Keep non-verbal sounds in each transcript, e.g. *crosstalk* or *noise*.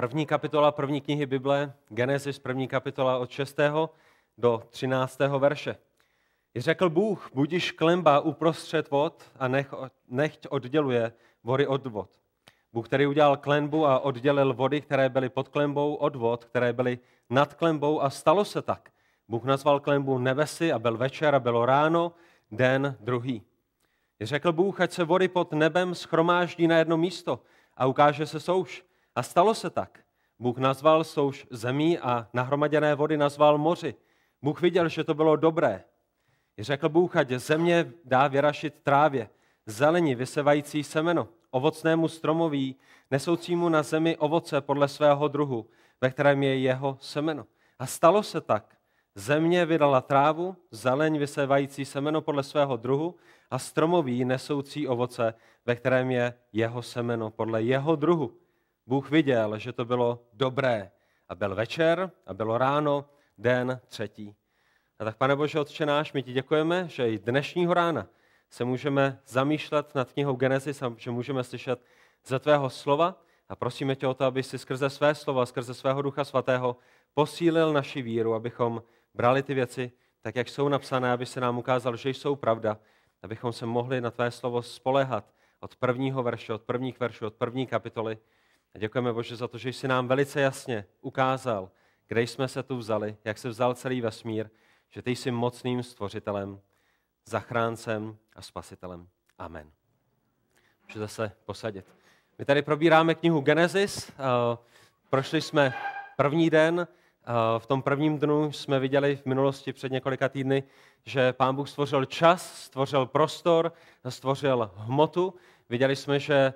První kapitola první knihy Bible, Genesis, první kapitola od 6. do 13. verše. I řekl Bůh, budiš klemba uprostřed vod a nech, nechť odděluje vody od vod. Bůh, který udělal klenbu a oddělil vody, které byly pod klembou od vod, které byly nad klembou a stalo se tak. Bůh nazval klembu nebesy a byl večer a bylo ráno, den druhý. I řekl Bůh, ať se vody pod nebem schromáždí na jedno místo a ukáže se souš. A stalo se tak. Bůh nazval souš zemí a nahromaděné vody nazval moři. Bůh viděl, že to bylo dobré. Řekl Bůh, ať země dá vyrašit trávě, zelení vysevající semeno, ovocnému stromoví, nesoucímu na zemi ovoce podle svého druhu, ve kterém je jeho semeno. A stalo se tak. Země vydala trávu, zeleň vysévající semeno podle svého druhu a stromoví nesoucí ovoce, ve kterém je jeho semeno podle jeho druhu. Bůh viděl, že to bylo dobré. A byl večer a bylo ráno, den třetí. A tak, pane Bože, Otče náš, my ti děkujeme, že i dnešního rána se můžeme zamýšlet nad knihou Genesis a že můžeme slyšet ze tvého slova a prosíme tě o to, aby si skrze své slova, skrze svého Ducha Svatého posílil naši víru, abychom brali ty věci tak, jak jsou napsané, aby se nám ukázal, že jsou pravda, abychom se mohli na tvé slovo spolehat od prvního verše, od prvních veršů, od první kapitoly. A děkujeme Bože za to, že jsi nám velice jasně ukázal, kde jsme se tu vzali, jak se vzal celý vesmír, že ty jsi mocným stvořitelem, zachráncem a spasitelem. Amen. Můžete se posadit. My tady probíráme knihu Genesis. Prošli jsme první den. V tom prvním dnu jsme viděli v minulosti před několika týdny, že Pán Bůh stvořil čas, stvořil prostor, stvořil hmotu. Viděli jsme, že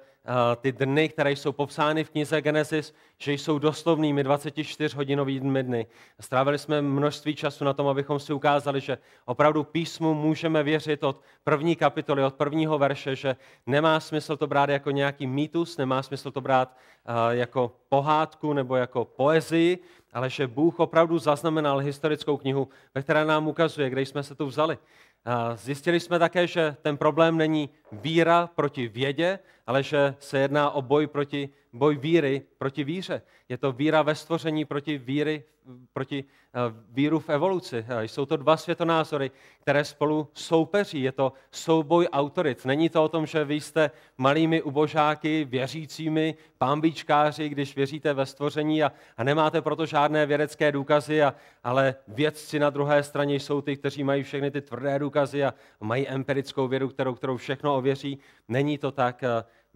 ty dny, které jsou popsány v knize Genesis, že jsou doslovnými 24-hodinovými dny. Strávili jsme množství času na tom, abychom si ukázali, že opravdu písmu můžeme věřit od první kapitoly, od prvního verše, že nemá smysl to brát jako nějaký mýtus, nemá smysl to brát jako pohádku nebo jako poezii, ale že Bůh opravdu zaznamenal historickou knihu, ve které nám ukazuje, kde jsme se tu vzali. Zjistili jsme také, že ten problém není víra proti vědě, ale že se jedná o boj, proti, boj víry proti víře. Je to víra ve stvoření proti, víry, proti eh, víru v evoluci. Eh, jsou to dva světonázory, které spolu soupeří. Je to souboj autorit. Není to o tom, že vy jste malými ubožáky, věřícími, pámbičkáři, když věříte ve stvoření a, a nemáte proto žádné vědecké důkazy, a, ale vědci na druhé straně jsou ty, kteří mají všechny ty tvrdé důkazy a mají empirickou vědu, kterou, kterou všechno ověří. Není to tak.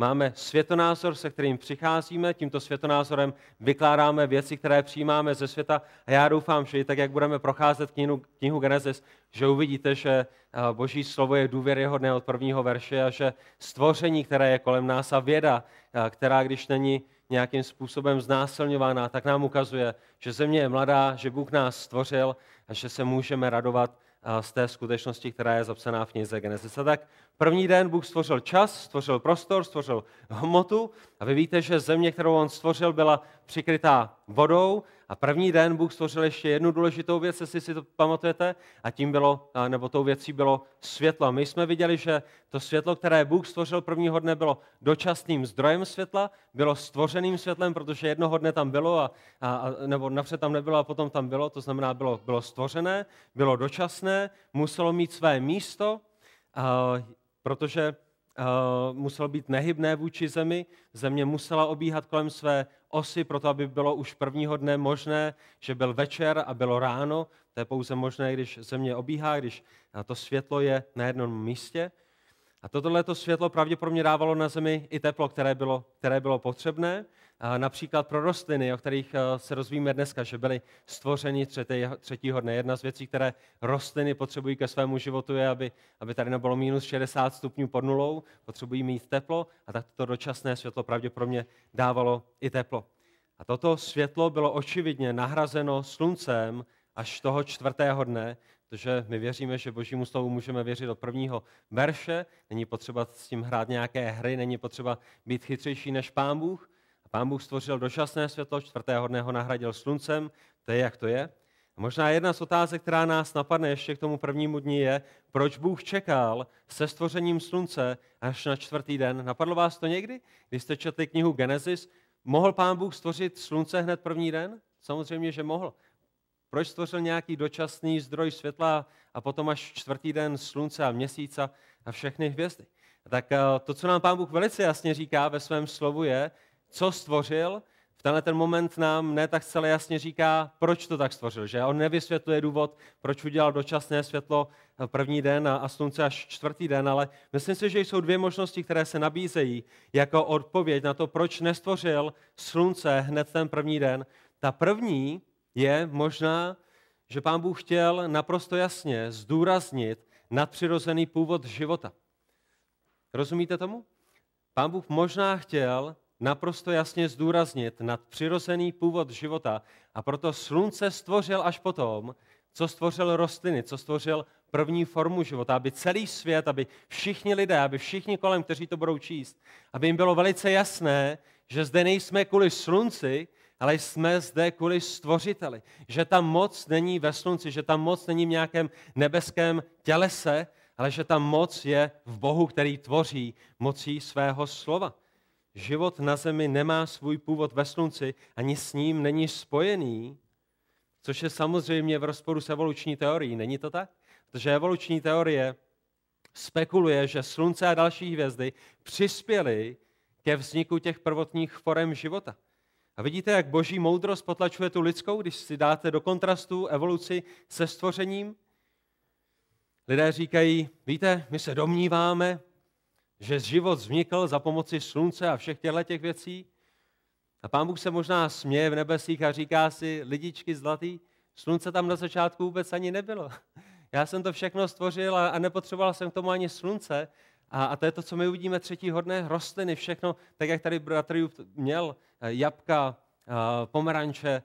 Máme světonázor, se kterým přicházíme, tímto světonázorem vykládáme věci, které přijímáme ze světa a já doufám, že i tak, jak budeme procházet knihu, knihu Genesis, že uvidíte, že eh, Boží slovo je důvěryhodné od prvního verše a že stvoření, které je kolem nás a věda, eh, která když není nějakým způsobem znásilňována, tak nám ukazuje, že země je mladá, že Bůh nás stvořil a že se můžeme radovat z té skutečnosti, která je zapsaná v knize Genesis. A tak první den Bůh stvořil čas, stvořil prostor, stvořil hmotu a vy víte, že země, kterou on stvořil, byla přikrytá vodou a první den Bůh stvořil ještě jednu důležitou věc, jestli si to pamatujete, a tím bylo, nebo tou věcí bylo světlo. My jsme viděli, že to světlo, které Bůh stvořil prvního dne, bylo dočasným zdrojem světla, bylo stvořeným světlem, protože jednoho dne tam bylo, a, a, nebo napřed tam nebylo a potom tam bylo, to znamená, bylo, bylo stvořené, bylo dočasné, muselo mít své místo, a, protože muselo být nehybné vůči zemi, země musela obíhat kolem své osy, proto aby bylo už prvního dne možné, že byl večer a bylo ráno. To je pouze možné, když země obíhá, když to světlo je na jednom místě. A toto světlo pravděpodobně dávalo na zemi i teplo, které bylo, které bylo potřebné. A například pro rostliny, o kterých eh, se rozvíme dneska, že byly stvořeny třetího dne. Jedna z věcí, které rostliny potřebují ke svému životu, je, aby, aby tady nebylo minus 60 stupňů pod nulou, potřebují mít teplo a tak to dočasné světlo pravděpodobně dávalo i teplo. A toto světlo bylo očividně nahrazeno sluncem až toho čtvrtého dne, protože my věříme, že božímu slovu můžeme věřit do prvního verše, není potřeba s tím hrát nějaké hry, není potřeba být chytřejší než pán Bůh. Pán Bůh stvořil dočasné světlo, čtvrtého dne ho nahradil sluncem, to je, jak to je. A možná jedna z otázek, která nás napadne ještě k tomu prvnímu dní, je, proč Bůh čekal se stvořením slunce až na čtvrtý den. Napadlo vás to někdy? Když jste četli knihu Genesis, mohl pán Bůh stvořit slunce hned první den? Samozřejmě, že mohl. Proč stvořil nějaký dočasný zdroj světla a potom až čtvrtý den slunce a měsíce a všechny hvězdy? Tak eh, to, co nám pán Bůh velice jasně říká ve svém slovu, je, co stvořil, v tenhle ten moment nám ne tak zcela jasně říká, proč to tak stvořil. Že on nevysvětluje důvod, proč udělal dočasné světlo první den a slunce až čtvrtý den, ale myslím si, že jsou dvě možnosti, které se nabízejí jako odpověď na to, proč nestvořil slunce hned ten první den. Ta první je možná, že pán Bůh chtěl naprosto jasně zdůraznit nadpřirozený původ života. Rozumíte tomu? Pán Bůh možná chtěl naprosto jasně zdůraznit nad přirozený původ života a proto slunce stvořil až potom, co stvořil rostliny, co stvořil první formu života, aby celý svět, aby všichni lidé, aby všichni kolem, kteří to budou číst, aby jim bylo velice jasné, že zde nejsme kvůli slunci, ale jsme zde kvůli stvořiteli. Že ta moc není ve slunci, že ta moc není v nějakém nebeském tělese, ale že ta moc je v Bohu, který tvoří mocí svého slova. Život na zemi nemá svůj původ ve slunci, ani s ním není spojený, což je samozřejmě v rozporu s evoluční teorií. Není to tak? Protože evoluční teorie spekuluje, že slunce a další hvězdy přispěly ke vzniku těch prvotních forem života. A vidíte, jak boží moudrost potlačuje tu lidskou, když si dáte do kontrastu evoluci se stvořením? Lidé říkají, víte, my se domníváme, že život vznikl za pomoci slunce a všech těchto těch věcí. A pán Bůh se možná směje v nebesích a říká si, lidičky zlatý, slunce tam na začátku vůbec ani nebylo. *laughs* Já jsem to všechno stvořil a, nepotřeboval jsem k tomu ani slunce. A, a to je to, co my uvidíme třetí hodné, rostliny, všechno, tak jak tady bratr měl, eh, jabka, eh, pomeranče,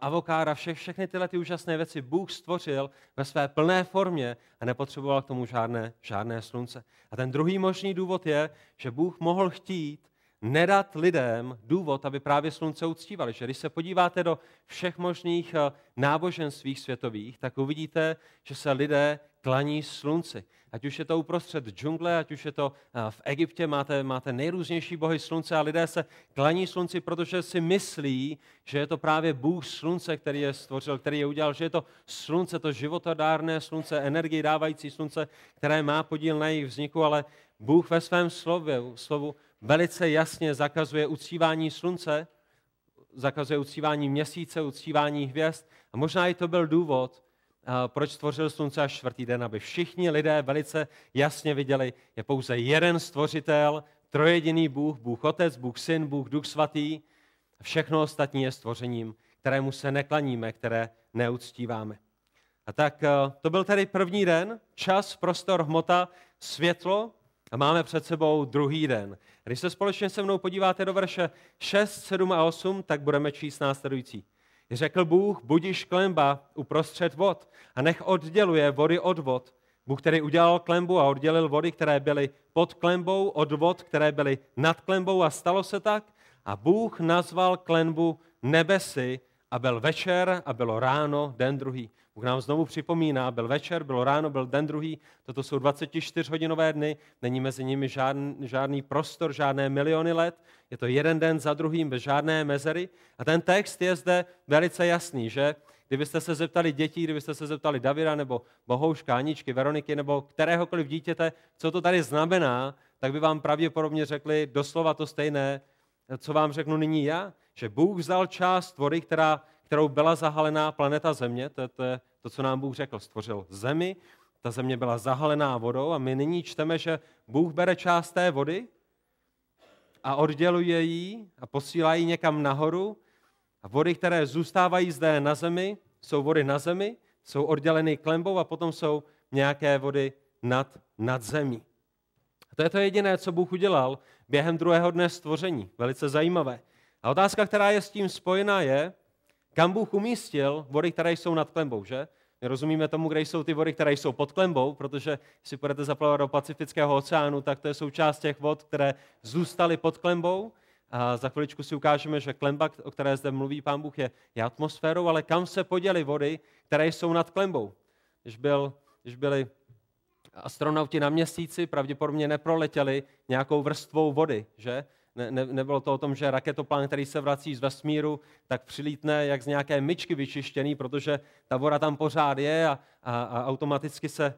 avokáda, vše, všechny tyhle ty úžasné věci Bůh stvořil ve své plné formě a nepotřeboval k tomu žádné, žádné slunce. A ten druhý možný důvod je, že Bůh mohl chtít nedat lidem důvod, aby právě slunce uctívali. Že když se podíváte do všech možných eh, náboženství světových, tak uvidíte, že se lidé klaní slunci. Ať už je to uprostřed džungle, ať už je to eh, v Egyptě, máte, máte nejrůznější bohy slunce a lidé se klaní slunci, protože si myslí, že je to právě Bůh slunce, který je stvořil, který je udělal, že je to slunce, to životodárné slunce, energii dávající slunce, které má podíl na jejich vzniku, ale Bůh ve svém slovu, slovu velice jasně zakazuje uctívání slunce, zakazuje uctívání měsíce, uctívání hvězd. A možná i to byl důvod, proč stvořil slunce až čtvrtý den, aby všichni lidé velice jasně viděli, je pouze jeden stvořitel, trojediný Bůh, Bůh Otec, Bůh Syn, Bůh Duch Svatý. Všechno ostatní je stvořením, kterému se neklaníme, které neuctíváme. A tak eh, to byl tedy první den, čas, prostor, hmota, světlo a máme před sebou druhý den. Když se společně se mnou podíváte do verše 6, 7 a 8, tak budeme číst následující. Řekl Bůh, budiš klemba uprostřed vod a nech odděluje vody od vod. Bůh který udělal klembu a oddělil vody, které byly pod klembou od vod, které byly nad klembou a stalo se tak. A Bůh nazval klembu nebesy a byl večer a bylo ráno, den druhý. Bůh nám znovu připomíná, byl večer, bylo ráno, byl den druhý, toto jsou 24-hodinové dny, není mezi nimi žádný, žádný prostor, žádné miliony let, je to jeden den za druhým bez žádné mezery. A ten text je zde velice jasný, že kdybyste se zeptali dětí, kdybyste se zeptali Davida nebo Bohouška, Aničky, Veroniky nebo kteréhokoliv dítěte, co to tady znamená, tak by vám pravděpodobně řekli doslova to stejné, co vám řeknu nyní já, že Bůh vzal část vody, která, kterou byla zahalená planeta Země, to je, to to, co nám Bůh řekl, stvořil zemi, ta země byla zahalená vodou a my nyní čteme, že Bůh bere část té vody a odděluje ji a posílá ji někam nahoru a vody, které zůstávají zde na zemi, jsou vody na zemi, jsou odděleny klembou a potom jsou nějaké vody nad, nad zemí. A to je to jediné, co Bůh udělal během druhého dne stvoření. Velice zajímavé. A otázka, která je s tím spojená, je, kam Bůh umístil vody, které jsou nad klembou, že? My rozumíme tomu, kde jsou ty vody, které jsou pod klembou, protože si půjdete zaplavat do Pacifického oceánu, tak to je součást těch vod, které zůstaly pod klembou. A za chviličku si ukážeme, že klemba, o které zde mluví pán Bůh, je, je atmosférou, ale kam se poděly vody, které jsou nad klembou. Když, byl, když byli astronauti na měsíci, pravděpodobně neproletěli nějakou vrstvou vody, že? Ne, ne, nebylo to o tom, že raketoplán, který se vrací z vesmíru, tak přilítne jak z nějaké myčky vyčištěný, protože ta voda tam pořád je a, a, a automaticky se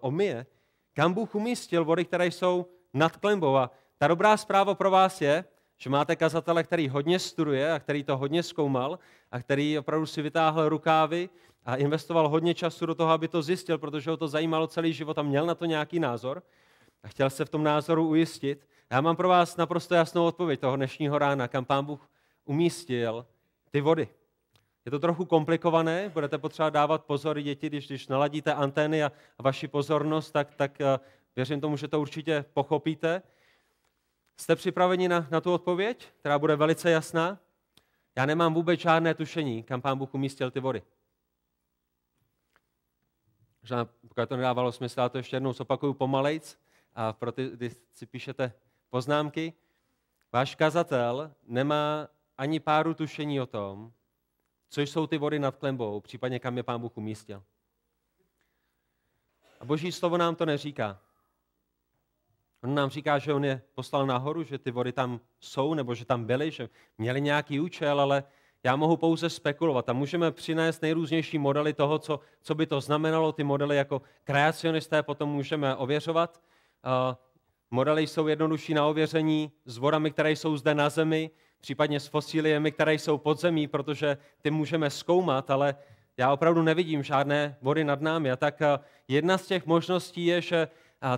omije. Kam Bůh umístil vody, které jsou nad klembou. A ta dobrá zpráva pro vás je, že máte kazatele, který hodně studuje a který to hodně zkoumal a který opravdu si vytáhl rukávy a investoval hodně času do toho, aby to zjistil, protože ho to zajímalo celý život a měl na to nějaký názor a chtěl se v tom názoru ujistit. Já mám pro vás naprosto jasnou odpověď toho dnešního rána, kam pán Bůh umístil ty vody. Je to trochu komplikované, budete potřebovat dávat pozor děti, když, když naladíte antény a, a vaši pozornost, tak, tak uh, věřím tomu, že to určitě pochopíte. Jste připraveni na, na tu odpověď, která bude velice jasná? Já nemám vůbec žádné tušení, kam pán Bůh umístil ty vody. Možná, pokud to nedávalo smysl, já to ještě jednou zopakuju pomalejc a pro ty, kdy si píšete poznámky. Váš kazatel nemá ani páru tušení o tom, co jsou ty vody nad klembou, případně kam je pán Bůh umístil. A boží slovo nám to neříká. On nám říká, že on je poslal nahoru, že ty vody tam jsou, nebo že tam byly, že měli nějaký účel, ale já mohu pouze spekulovat a můžeme přinést nejrůznější modely toho, co, co by to znamenalo. Ty modely jako kreacionisté potom můžeme ověřovat. Uh, modely jsou jednodušší na ověření s vodami, které jsou zde na Zemi, případně s fosíliemi, které jsou pod zemí, protože ty můžeme zkoumat, ale já opravdu nevidím žádné vody nad námi. A tak jedna z těch možností je, že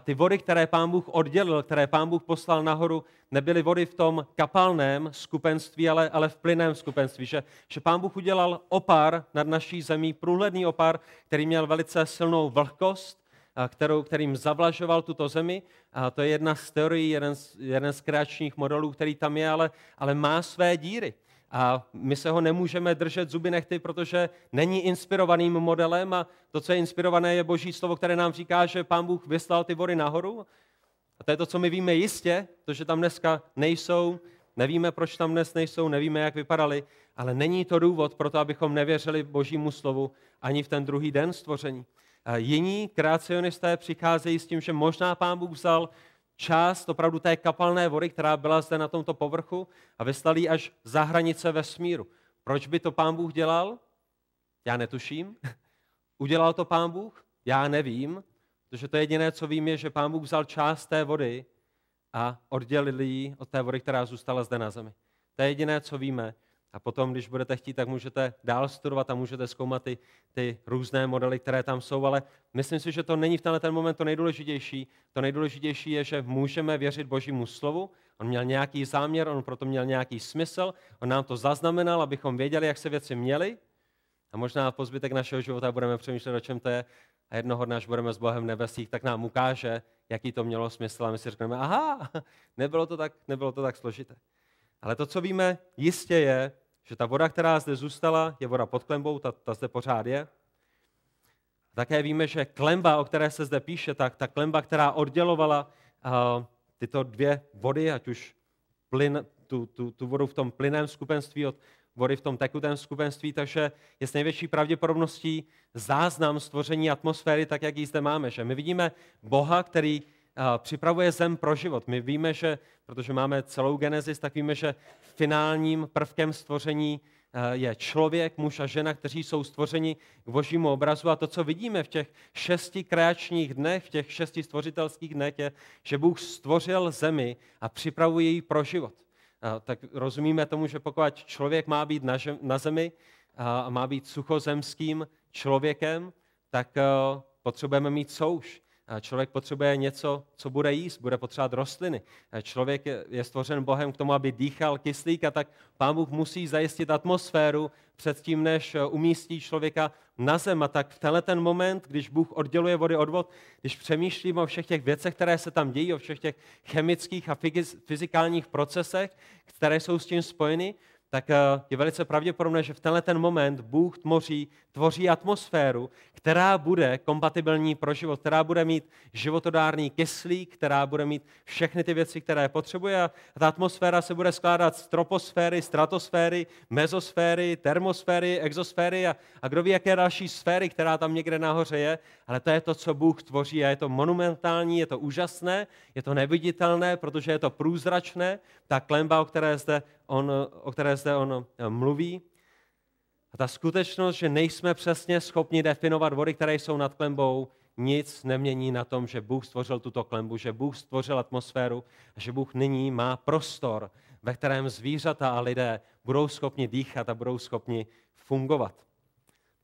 ty vody, které pán Bůh oddělil, které pán Bůh poslal nahoru, nebyly vody v tom kapalném skupenství, ale, ale v plynném skupenství. Že, že pán Bůh udělal opar nad naší zemí, průhledný opar, který měl velice silnou vlhkost, kterou, kterým zavlažoval tuto zemi. A to je jedna z teorií, jeden z, jeden z kreačních modelů, který tam je, ale, ale má své díry. A my se ho nemůžeme držet zuby nechty, protože není inspirovaným modelem a to, co je inspirované, je boží slovo, které nám říká, že pán Bůh vyslal ty vody nahoru. A to je to, co my víme jistě, to, že tam dneska nejsou, nevíme, proč tam dnes nejsou, nevíme, jak vypadali, ale není to důvod pro to, abychom nevěřili božímu slovu ani v ten druhý den stvoření. Jiní kreacionisté přicházejí s tím, že možná pán Bůh vzal část opravdu té kapalné vody, která byla zde na tomto povrchu a vyslal ji až za hranice vesmíru. Proč by to pán Bůh dělal? Já netuším. *laughs* Udělal to pán Bůh? Já nevím, protože to jediné, co vím, je, že pán Bůh vzal část té vody a oddělil ji od té vody, která zůstala zde na zemi. To je jediné, co víme. A potom, když budete chtít, tak můžete dál studovat a můžete zkoumat ty, ty různé modely, které tam jsou, ale myslím si, že to není v tenhle ten moment to nejdůležitější. To nejdůležitější je, že můžeme věřit Božímu slovu. On měl nějaký záměr, on proto měl nějaký smysl, on nám to zaznamenal, abychom věděli, jak se věci měly. A možná po zbytek našeho života budeme přemýšlet, o čem to je. A jednoho dne, až budeme s Bohem v nebesích, tak nám ukáže, jaký to mělo smysl. A my si řekneme, aha, *laughs* nebylo to tak, nebylo to tak složité. Ale to, co víme jistě je, že ta voda, která zde zůstala, je voda pod klembou, ta, ta zde pořád je. Také víme, že klemba, o které se zde píše, tak ta klemba, která oddělovala uh, tyto dvě vody, ať už plyn, tu, tu, tu vodu v tom plynném skupenství od vody v tom tekutém skupenství, takže je s největší pravděpodobností záznam stvoření atmosféry, tak jak ji zde máme. Že my vidíme Boha, který připravuje zem pro život. My víme, že, protože máme celou Genesis, tak víme, že finálním prvkem stvoření je člověk, muž a žena, kteří jsou stvořeni k božímu obrazu. A to, co vidíme v těch šesti kreačních dnech, v těch šesti stvořitelských dnech, je, že Bůh stvořil zemi a připravuje ji pro život. Tak rozumíme tomu, že pokud člověk má být na zemi a má být suchozemským člověkem, tak potřebujeme mít souš. Člověk potřebuje něco, co bude jíst, bude potřebovat rostliny. Člověk je stvořen Bohem k tomu, aby dýchal kyslík a tak Pán Bůh musí zajistit atmosféru předtím, než umístí člověka na zem. A tak v tenhle ten moment, když Bůh odděluje vody od vod, když přemýšlíme o všech těch věcech, které se tam dějí, o všech těch chemických a fyzikálních procesech, které jsou s tím spojeny, tak eh, je velice pravděpodobné, že v tenhle ten moment Bůh tvoří, tvoří atmosféru, která bude kompatibilní pro život, která bude mít životodárný kyslík, která bude mít všechny ty věci, které potřebuje. A ta atmosféra se bude skládat z troposféry, stratosféry, mezosféry, termosféry, exosféry a, a kdo ví, jaké další sféry, která tam někde nahoře je. Ale to je to, co Bůh tvoří a je to monumentální, je to úžasné, je to neviditelné, protože je to průzračné. Ta klemba, o které zde on, o které zde on eh, mluví. A ta skutečnost, že nejsme přesně schopni definovat vody, které jsou nad klembou, nic nemění na tom, že Bůh stvořil tuto klembu, že Bůh stvořil atmosféru a že Bůh nyní má prostor, ve kterém zvířata a lidé budou schopni dýchat a budou schopni fungovat.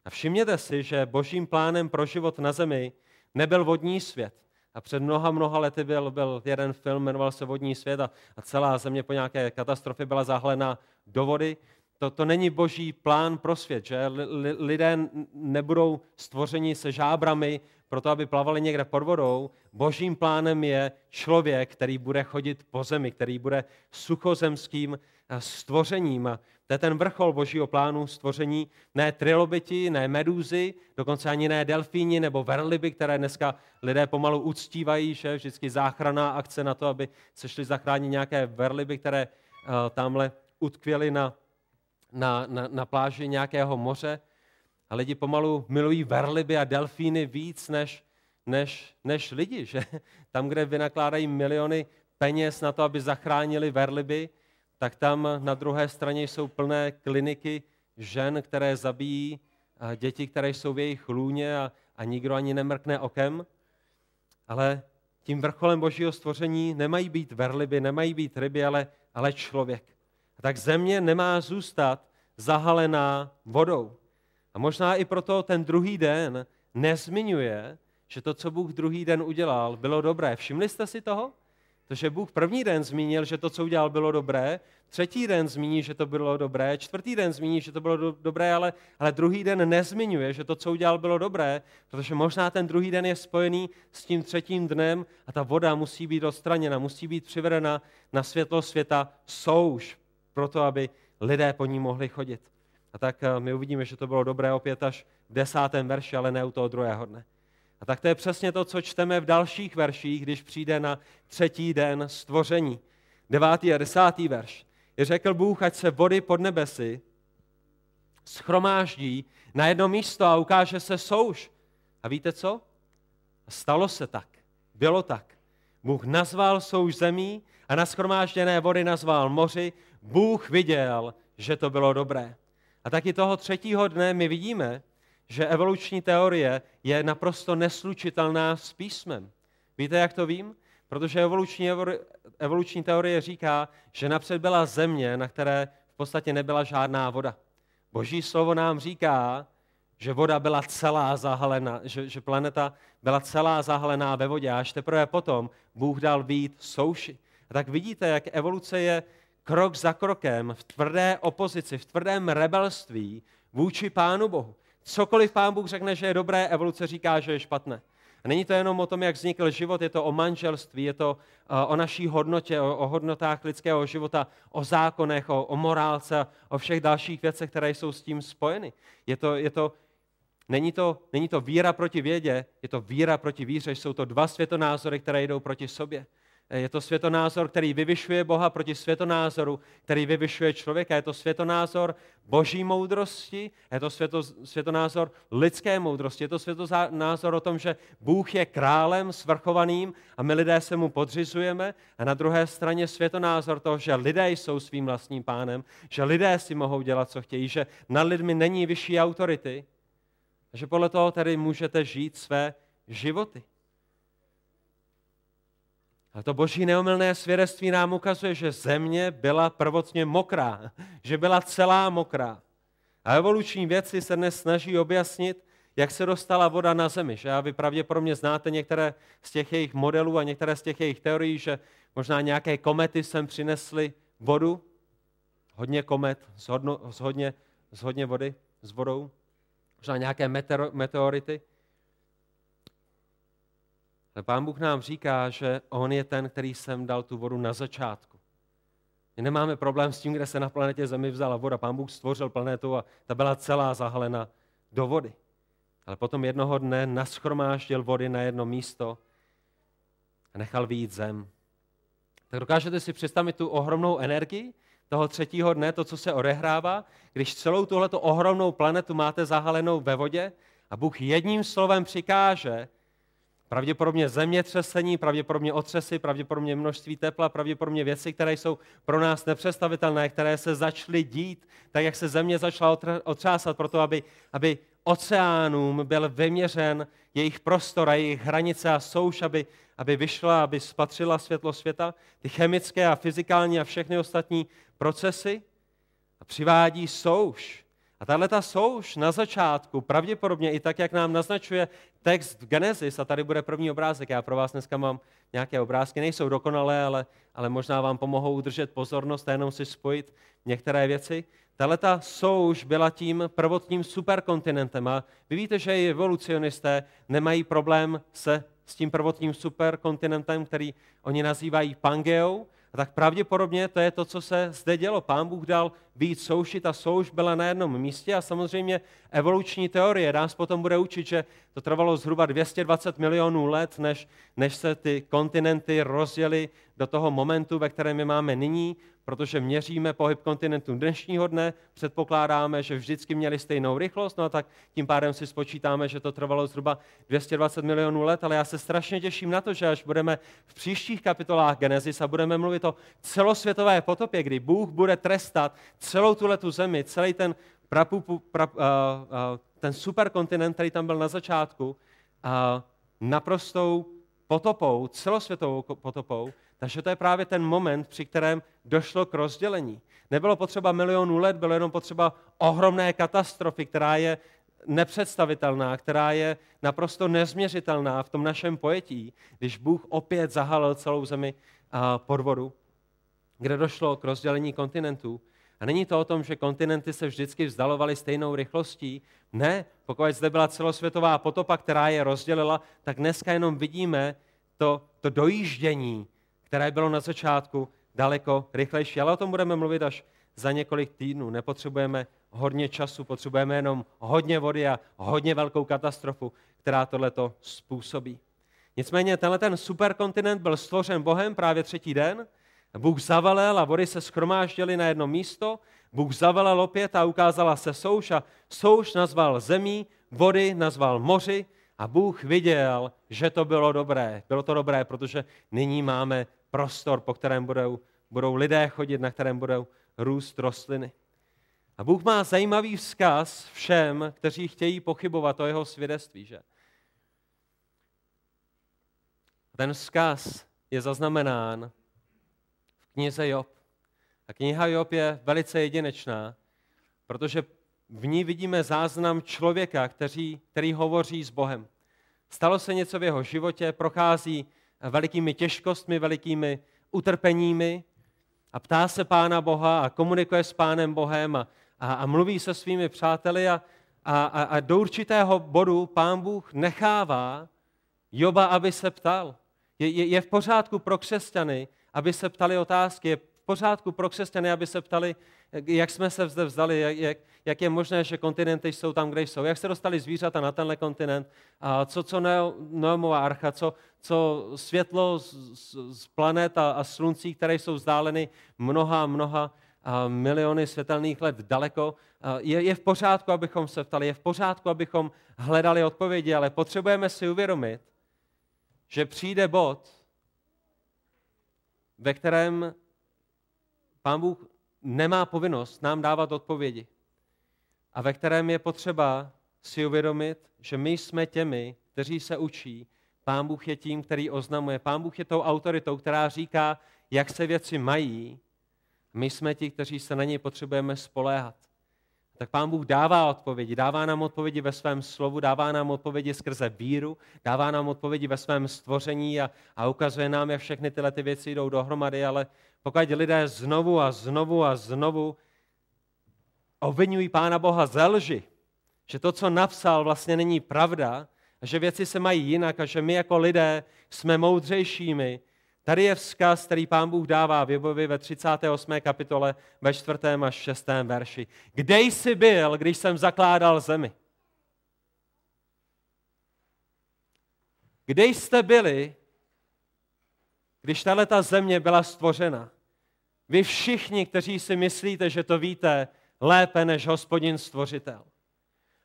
A všimněte si, že božím plánem pro život na zemi nebyl vodní svět, a před mnoha, mnoha lety byl, byl jeden film, jmenoval se Vodní svět a, a celá země po nějaké katastrofě byla zahlena do vody. To, to není boží plán pro svět, že lidé nebudou stvořeni se žábrami proto, aby plavali někde pod vodou. Božím plánem je člověk, který bude chodit po zemi, který bude suchozemským stvořením. A to je ten vrchol božího plánu stvoření. Ne trilobiti, ne medúzy, dokonce ani ne delfíni nebo verliby, které dneska lidé pomalu uctívají, že vždycky záchranná akce na to, aby se šli zachránit nějaké verliby, které uh, tamhle utkvěly na, na, na, na pláži nějakého moře. A lidi pomalu milují verliby a delfíny víc než, než, než lidi. Že? *laughs* Tam, kde vynakládají miliony peněz na to, aby zachránili verliby, tak tam na druhé straně jsou plné kliniky žen, které zabíjí děti, které jsou v jejich lůně a, a nikdo ani nemrkne okem. Ale tím vrcholem božího stvoření nemají být verliby, nemají být ryby, ale, ale člověk. Tak země nemá zůstat zahalená vodou. A možná i proto ten druhý den nezmiňuje, že to, co Bůh druhý den udělal, bylo dobré. Všimli jste si toho? To, že Bůh první den zmínil, že to, co udělal, bylo dobré, třetí den zmíní, že to bylo dobré, čtvrtý den zmíní, že to bylo do, dobré, ale, ale druhý den nezmiňuje, že to, co udělal, bylo dobré, protože možná ten druhý den je spojený s tím třetím dnem a ta voda musí být odstraněna, musí být přivedena na světlo světa souš, proto aby lidé po ní mohli chodit. A tak eh, my uvidíme, že to bylo dobré opět až v desátém verši, ale ne u toho druhého dne. A tak to je přesně to, co čteme v dalších verších, když přijde na třetí den stvoření. Devátý a desátý verš. Je řekl Bůh, ať se vody pod nebesy schromáždí na jedno místo a ukáže se souš. A víte co? Stalo se tak. Bylo tak. Bůh nazval souš zemí a na schromážděné vody nazval moři. Bůh viděl, že to bylo dobré. A taky toho třetího dne my vidíme, že evoluční teorie je naprosto neslučitelná s písmem. Víte, jak to vím? Protože evoluční, evoluční teorie říká, že napřed byla země, na které v podstatě nebyla žádná voda. Boží slovo nám říká, že voda byla celá zahalená, že, že planeta byla celá zahalená ve vodě, a až teprve potom Bůh dal být souši. A tak vidíte, jak evoluce je krok za krokem v tvrdé opozici, v tvrdém rebelství vůči Pánu Bohu. Cokoliv pán Bůh řekne, že je dobré, evoluce říká, že je špatné. A není to jenom o tom, jak vznikl život, je to o manželství, je to eh, o naší hodnotě, o, hodnotách lidského života, o zákonech, o, o morálce, o všech dalších věcech, které jsou s tím spojeny. Je to, je to, není, to, není to víra proti vědě, je to víra proti víře. Jsou to dva světonázory, které jdou proti sobě. Je to světonázor, který vyvyšuje Boha proti světonázoru, který vyvyšuje člověka. Je to světonázor boží moudrosti, je to světo, světonázor lidské moudrosti. Je to světonázor o tom, že Bůh je králem svrchovaným a my lidé se mu podřizujeme. A na druhé straně světonázor toho, že lidé jsou svým vlastním pánem, že lidé si mohou dělat, co chtějí, že nad lidmi není vyšší autority. že podle toho tedy můžete žít své životy. A to boží neomylné svědectví nám ukazuje, že země byla prvotně mokrá, že byla celá mokrá. A evoluční věci se dnes snaží objasnit, jak se dostala voda na zemi. Že? A vy pravděpodobně znáte některé z těch jejich modelů a některé z těch jejich teorií, že možná nějaké komety sem přinesly vodu, hodně komet hodno, z, hodně, z hodně vody, s vodou, možná nějaké meteority. Ale pán Bůh nám říká, že on je ten, který sem dal tu vodu na začátku. My nemáme problém s tím, kde se na planetě Zemi vzala voda. Pán Bůh stvořil planetu a ta byla celá zahalena do vody. Ale potom jednoho dne naschromáždil vody na jedno místo a nechal výjít zem. Tak dokážete si představit tu ohromnou energii toho třetího dne, to, co se odehrává, když celou tuhleto ohromnou planetu máte zahalenou ve vodě a Bůh jedním slovem přikáže, pravděpodobně zemětřesení, pravděpodobně otřesy, pravděpodobně množství tepla, pravděpodobně věci, které jsou pro nás nepředstavitelné, které se začaly dít, tak jak se země začala otřásat, proto aby, aby oceánům byl vyměřen jejich prostor a jejich hranice a souš, aby, aby vyšla, aby spatřila světlo světa, ty chemické a fyzikální a všechny ostatní procesy a přivádí souš. A tahle ta souš na začátku, pravděpodobně i tak, jak nám naznačuje text v Genesis, a tady bude první obrázek, já pro vás dneska mám nějaké obrázky, nejsou dokonalé, ale, ale možná vám pomohou udržet pozornost a jenom si spojit některé věci. Tahle ta souš byla tím prvotním superkontinentem a vy víte, že i evolucionisté nemají problém se s tím prvotním superkontinentem, který oni nazývají Pangeou, a tak pravděpodobně to je to, co se zde dělo. Pán Bůh dal víc souši, ta souš byla na jednom místě a samozřejmě evoluční teorie nás potom bude učit, že to trvalo zhruba 220 milionů let, než, než se ty kontinenty rozjeli do toho momentu, ve kterém my máme nyní protože měříme pohyb kontinentu dnešního dne, předpokládáme, že vždycky měli stejnou rychlost, no a tak tím pádem si spočítáme, že to trvalo zhruba 220 milionů let, ale já se strašně těším na to, že až budeme v příštích kapitolách Genesis a budeme mluvit o celosvětové potopě, kdy Bůh bude trestat celou tu zemi, celý ten, prapupu, pra, uh, uh, ten superkontinent, který tam byl na začátku, uh, naprostou potopou, celosvětovou potopou, takže to je právě ten moment, při kterém došlo k rozdělení. Nebylo potřeba milionů let, bylo jenom potřeba ohromné katastrofy, která je nepředstavitelná, která je naprosto nezměřitelná v tom našem pojetí, když Bůh opět zahalil celou zemi pod vodu, kde došlo k rozdělení kontinentů. A není to o tom, že kontinenty se vždycky vzdalovaly stejnou rychlostí. Ne, pokud zde byla celosvětová potopa, která je rozdělila, tak dneska jenom vidíme to, to dojíždění které bylo na začátku daleko rychlejší. Ale o tom budeme mluvit až za několik týdnů. Nepotřebujeme hodně času, potřebujeme jenom hodně vody a hodně velkou katastrofu, která tohleto způsobí. Nicméně tenhle ten superkontinent byl stvořen Bohem právě třetí den. Bůh zavelel a vody se schromáždily na jedno místo. Bůh zavelel opět a ukázala se souš a souš nazval zemí, vody nazval moři a Bůh viděl, že to bylo dobré. Bylo to dobré, protože nyní máme prostor, po kterém budou, budou lidé chodit, na kterém budou růst rostliny. A Bůh má zajímavý vzkaz všem, kteří chtějí pochybovat o jeho svědectví, že? Ten vzkaz je zaznamenán v knize Job. A kniha Job je velice jedinečná, protože v ní vidíme záznam člověka, který, který hovoří s Bohem. Stalo se něco v jeho životě, prochází velikými těžkostmi, velikými utrpeními a ptá se Pána Boha a komunikuje s Pánem Bohem a, a, a mluví se svými přáteli a, a, a, a do určitého bodu Pán Bůh nechává Joba, aby se ptal. Je, je, je v pořádku pro křesťany, aby se ptali otázky. Je v pořádku pro křesťany, aby se ptali, jak jsme se zde vzdali, jak, jak je možné, že kontinenty jsou tam, kde jsou, jak se dostali zvířata na tenhle kontinent, a co, co Noemova archa, co, co světlo z, z, z planet a, a sluncí, které jsou vzdáleny mnoha, mnoha a miliony světelných let daleko. Je, je v pořádku, abychom se ptali, je v pořádku, abychom hledali odpovědi, ale potřebujeme si uvědomit, že přijde bod, ve kterém Pán Bůh nemá povinnost nám dávat odpovědi a ve kterém je potřeba si uvědomit, že my jsme těmi, kteří se učí. Pán Bůh je tím, který oznamuje. Pán Bůh je tou autoritou, která říká, jak se věci mají. My jsme ti, kteří se na něj potřebujeme spoléhat. Tak Pán Bůh dává odpovědi. Dává nám odpovědi ve svém slovu, dává nám odpovědi skrze víru, dává nám odpovědi ve svém stvoření a, a ukazuje nám, jak všechny tyhle ty věci jdou dohromady, ale pokud lidé znovu a znovu a znovu obvinují Pána Boha ze lži, že to, co napsal, vlastně není pravda, a že věci se mají jinak a že my jako lidé jsme moudřejšími, Tady je vzkaz, který pán Bůh dává v Jobovi ve 38. kapitole ve 4. až 6. verši. Kde jsi byl, když jsem zakládal zemi? Kde jste byli, když tato země byla stvořena? Vy všichni, kteří si myslíte, že to víte lépe než hospodin stvořitel.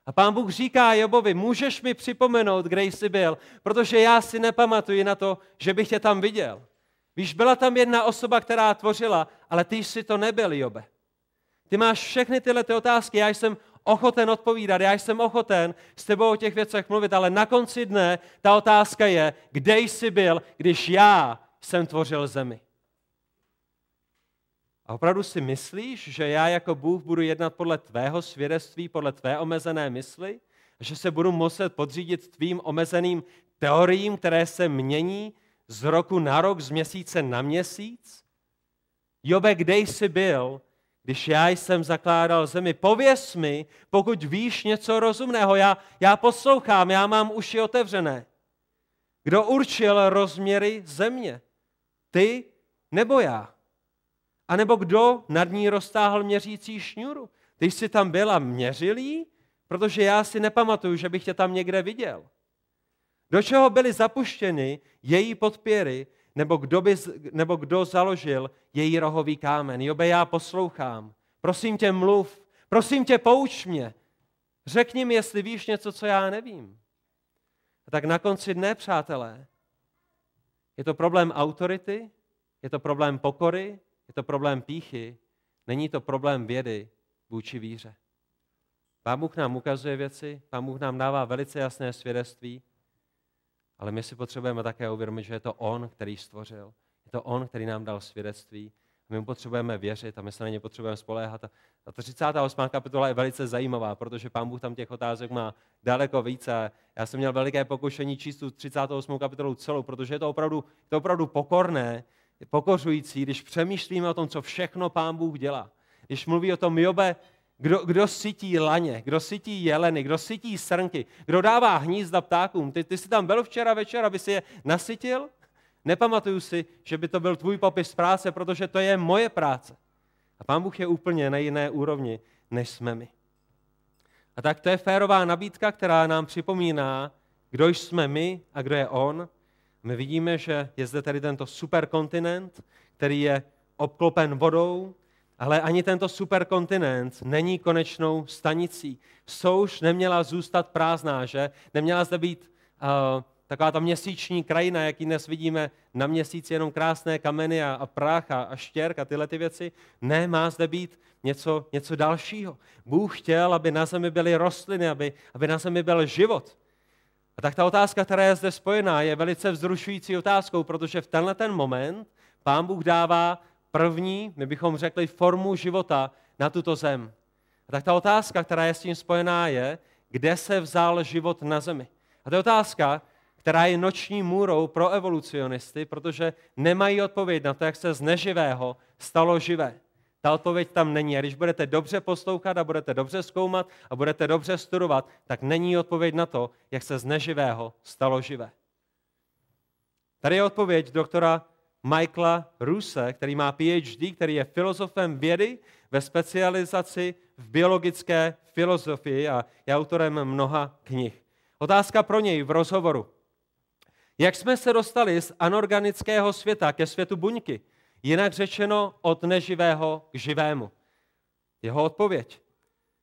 A pán Bůh říká Jobovi, můžeš mi připomenout, kde jsi byl, protože já si nepamatuji na to, že bych tě tam viděl. Víš, byla tam jedna osoba, která tvořila, ale ty jsi to nebyl, Jobe. Ty máš všechny tyhle ty otázky, já jsem ochoten odpovídat, já jsem ochoten s tebou o těch věcech mluvit, ale na konci dne ta otázka je, kde jsi byl, když já jsem tvořil zemi. A opravdu si myslíš, že já jako Bůh budu jednat podle tvého svědectví, podle tvé omezené mysli? Že se budu muset podřídit tvým omezeným teoriím, které se mění z roku na rok, z měsíce na měsíc? Jobe, kde jsi byl, když já jsem zakládal zemi? Pověz mi, pokud víš něco rozumného. Já, já poslouchám, já mám uši otevřené. Kdo určil rozměry země? Ty nebo já? A nebo kdo nad ní roztáhl měřící šňůru? Ty jsi tam byl a měřil jí? Protože já si nepamatuju, že bych tě tam někde viděl. Do čeho byly zapuštěny její podpěry, nebo kdo, by, nebo kdo založil její rohový kámen? Jobe, já poslouchám. Prosím tě, mluv. Prosím tě, pouč mě. Řekni mi, jestli víš něco, co já nevím. A tak na konci dne, přátelé, je to problém autority, je to problém pokory, je to problém píchy, není to problém vědy vůči víře. Pán Bůh nám ukazuje věci, Pán Bůh nám dává velice jasné svědectví, ale my si potřebujeme také uvědomit, že je to On, který stvořil. Je to On, který nám dal svědectví. My mu potřebujeme věřit a my se na ně potřebujeme spoléhat. A ta 38. kapitola je velice zajímavá, protože pán Bůh tam těch otázek má daleko více. Já jsem měl veliké pokušení číst tu 38. kapitolu celou, protože je to opravdu, je to opravdu pokorné, pokořující, když přemýšlíme o tom, co všechno pán Bůh dělá. Když mluví o tom Jobe, kdo, kdo sytí laně, kdo sytí jeleny, kdo sytí srnky, kdo dává hnízda ptákům. Ty, ty jsi tam byl včera večer, aby si je nasytil? Nepamatuju si, že by to byl tvůj popis práce, protože to je moje práce. A pán Bůh je úplně na jiné úrovni, než jsme my. A tak to je férová nabídka, která nám připomíná, kdo jsme my a kdo je on. My vidíme, že je zde tady tento superkontinent, který je obklopen vodou, ale ani tento superkontinent není konečnou stanicí. Souš neměla zůstat prázdná, že? Neměla zde být uh, taková ta měsíční krajina, jaký dnes vidíme na měsíci, jenom krásné kameny a, a prach a, a štěrk a tyhle ty věci. Ne, má zde být něco, něco dalšího. Bůh chtěl, aby na zemi byly rostliny, aby, aby na zemi byl život. A tak ta otázka, která je zde spojená, je velice vzrušující otázkou, protože v tenhle ten moment pán Bůh dává první, my bychom řekli, formu života na tuto zem. A tak ta otázka, která je s tím spojená, je, kde se vzal život na zemi. A to je otázka, která je noční můrou pro evolucionisty, protože nemají odpověď na to, jak se z neživého stalo živé. Ta odpověď tam není. A když budete dobře poslouchat a budete dobře zkoumat a budete dobře studovat, tak není odpověď na to, jak se z neživého stalo živé. Tady je odpověď doktora Michaela Ruse, který má PhD, který je filozofem vědy ve specializaci v biologické filozofii a je autorem mnoha knih. Otázka pro něj v rozhovoru. Jak jsme se dostali z anorganického světa ke světu buňky? Jinak řečeno od neživého k živému. Jeho odpověď.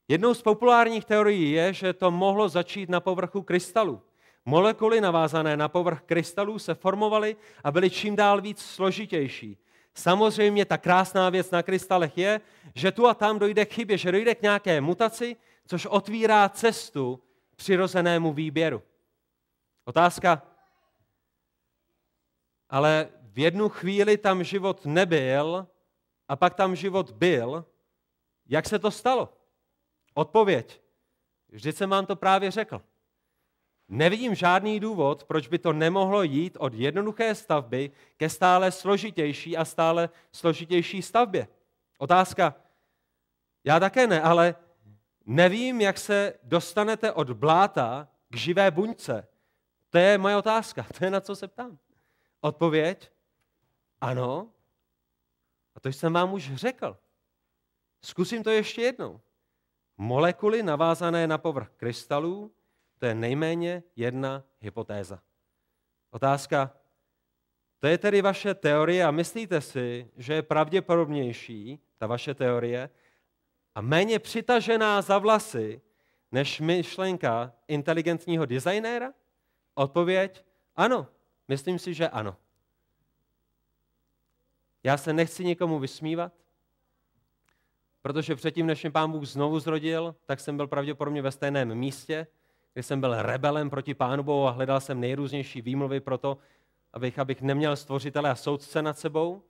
Jednou z populárních teorií je, že to mohlo začít na povrchu krystalu. Molekuly navázané na povrch krystalů se formovaly a byly čím dál víc složitější. Samozřejmě ta krásná věc na krystalech je, že tu a tam dojde k chybě, že dojde k nějaké mutaci, což otvírá cestu přirozenému výběru. Otázka, ale v jednu chvíli tam život nebyl a pak tam život byl. Jak se to stalo? Odpověď. Vždyť jsem vám to právě řekl. Nevidím žádný důvod, proč by to nemohlo jít od jednoduché stavby ke stále složitější a stále složitější stavbě. Otázka. Já také ne, ale nevím, jak se dostanete od bláta k živé buňce. To je moje otázka, *laughs* to je na co se ptám. Odpověď? Ano. A to jsem vám už řekl. Zkusím to ještě jednou. Molekuly navázané na povrch krystalů, to je nejméně jedna hypotéza. Otázka, to je tedy vaše teorie a myslíte si, že je pravděpodobnější, ta vaše teorie, a méně přitažená za vlasy, než myšlenka inteligentního designéra? Odpověď, ano, myslím si, že ano. Já se nechci nikomu vysmívat, protože předtím, než mě pán Bůh znovu zrodil, tak jsem byl pravděpodobně ve stejném místě, kde jsem byl rebelem proti pánu Bohu a hledal jsem nejrůznější výmluvy pro to, abych, abych neměl stvořitele a soudce nad sebou.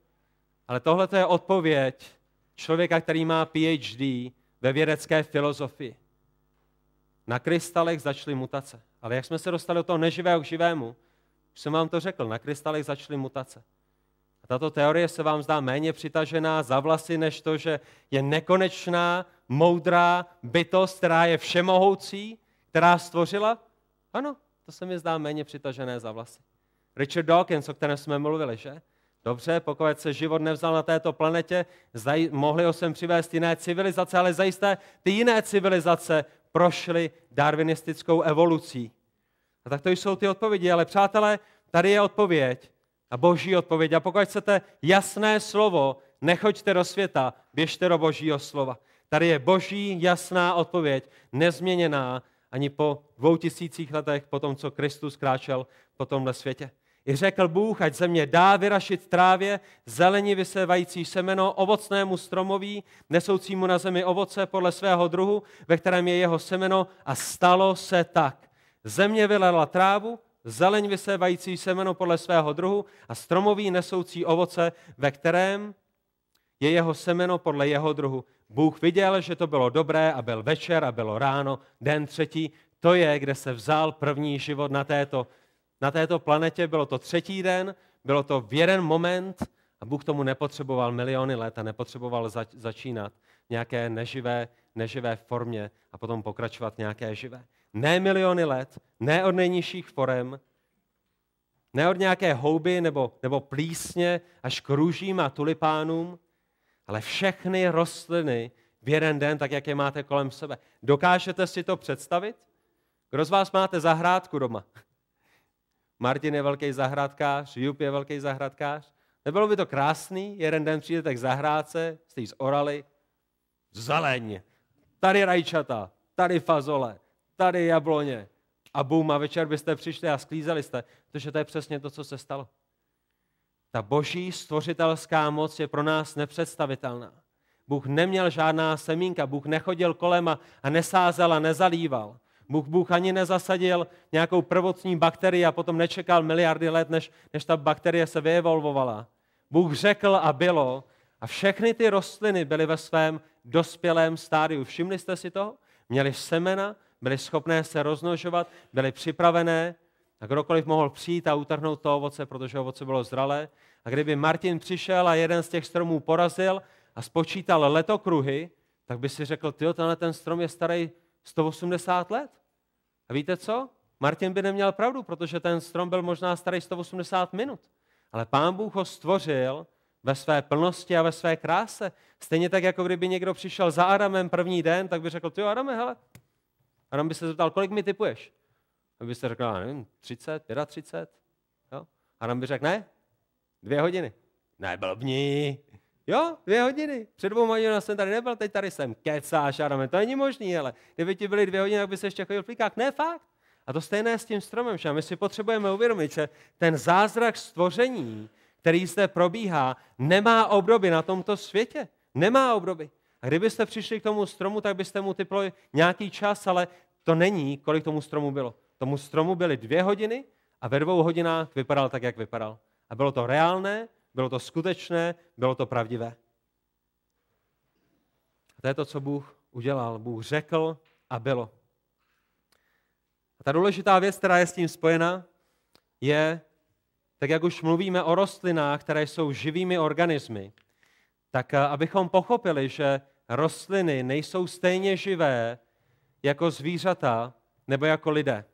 Ale tohle je odpověď člověka, který má PhD ve vědecké filozofii. Na krystalech začaly mutace. Ale jak jsme se dostali do toho neživého k živému, už jsem vám to řekl, na krystalech začaly mutace. A tato teorie se vám zdá méně přitažená za vlasy, než to, že je nekonečná, moudrá bytost, která je všemohoucí, která stvořila? Ano, to se mi zdá méně přitažené za vlasy. Richard Dawkins, o kterém jsme mluvili, že? Dobře, pokud se život nevzal na této planetě, zaj, mohli ho sem přivést jiné civilizace, ale zajisté ty jiné civilizace prošly darwinistickou evolucí. A tak to jsou ty odpovědi, ale přátelé, tady je odpověď a boží odpověď. A pokud chcete jasné slovo, nechoďte do světa, běžte do božího slova. Tady je boží jasná odpověď, nezměněná ani po dvou tisících letech, po tom, co Kristus kráčel po tomhle světě. I řekl Bůh, ať země dá vyrašit trávě, zelení vysévající semeno, ovocnému stromoví, nesoucímu na zemi ovoce podle svého druhu, ve kterém je jeho semeno a stalo se tak. Země vylela trávu, zeleň vysévající semeno podle svého druhu a stromový nesoucí ovoce, ve kterém je jeho semeno podle jeho druhu. Bůh viděl, že to bylo dobré a byl večer a bylo ráno, den třetí. To je, kde se vzal první život na této na této planetě, bylo to třetí den, bylo to v jeden moment a Bůh tomu nepotřeboval miliony let a nepotřeboval zač- začínat nějaké neživé, neživé formě a potom pokračovat nějaké živé. Ne miliony let, ne od nejnižších forem, ne od nějaké houby nebo, nebo plísně až k růžím a tulipánům, ale všechny rostliny v jeden den, tak jak je máte kolem sebe. Dokážete si to představit? Kdo z vás máte zahrádku doma? *laughs* Martin je velký zahrádkář, Jup je velký zahrádkář. Nebylo by to krásný? Jeden den přijdete k zahrádce, jste jí z zeleň, tady rajčata, tady fazole, tady jabloně. A bum, a večer byste přišli a sklízeli jste, protože to je přesně to, co se stalo. Ta boží stvořitelská moc je pro nás nepředstavitelná. Bůh neměl žádná semínka, Bůh nechodil kolem a, nesázel a nezalíval. Bůh, Bůh ani nezasadil nějakou prvotní bakterii a potom nečekal miliardy let, než, než ta bakterie se vyevolvovala. Bůh řekl a bylo a všechny ty rostliny byly ve svém dospělém stádiu. Všimli jste si to? Měli semena, byli schopné se roznožovat, byli připravené a kdokoliv mohl přijít a utrhnout to ovoce, protože ovoce bylo zralé. A kdyby Martin přišel a jeden z těch stromů porazil a spočítal letokruhy, tak by si řekl, ty tenhle ten strom je starý 180 let. A víte co? Martin by neměl pravdu, protože ten strom byl možná starý 180 minut. Ale pán Bůh ho stvořil ve své plnosti a ve své kráse. Stejně tak, jako kdyby někdo přišel za Adamem první den, tak by řekl, ty Adame, hele. Adam by se zeptal, kolik mi typuješ? A by se řekl, nevím, 30, 35. Jo? Adam by řekl, ne, dvě hodiny. Ne, blbní. Jo, dvě hodiny. Před dvou hodinami jsem tady nebyl, teď tady jsem. Kecáš, Adame, to není možný, ale kdyby ti byly dvě hodiny, tak by se ještě chodil v. Ne, fakt. A to stejné s tím stromem, že my si potřebujeme uvědomit, že ten zázrak stvoření, který zde probíhá, nemá obdoby na tomto světě. Nemá obdoby. A kdybyste přišli k tomu stromu, tak byste mu typli nějaký čas, ale to není, kolik tomu stromu bylo. Tomu stromu byly dvě hodiny a ve dvou hodinách vypadal tak, jak vypadal. A bylo to reálné, bylo to skutečné, bylo to pravdivé. A to je to, co Bůh udělal. Bůh řekl a bylo. A ta důležitá věc, která je s tím spojena, je, tak jak už mluvíme o rostlinách, které jsou živými organismy, tak eh, abychom pochopili, že rostliny nejsou stejně živé jako zvířata nebo jako lidé.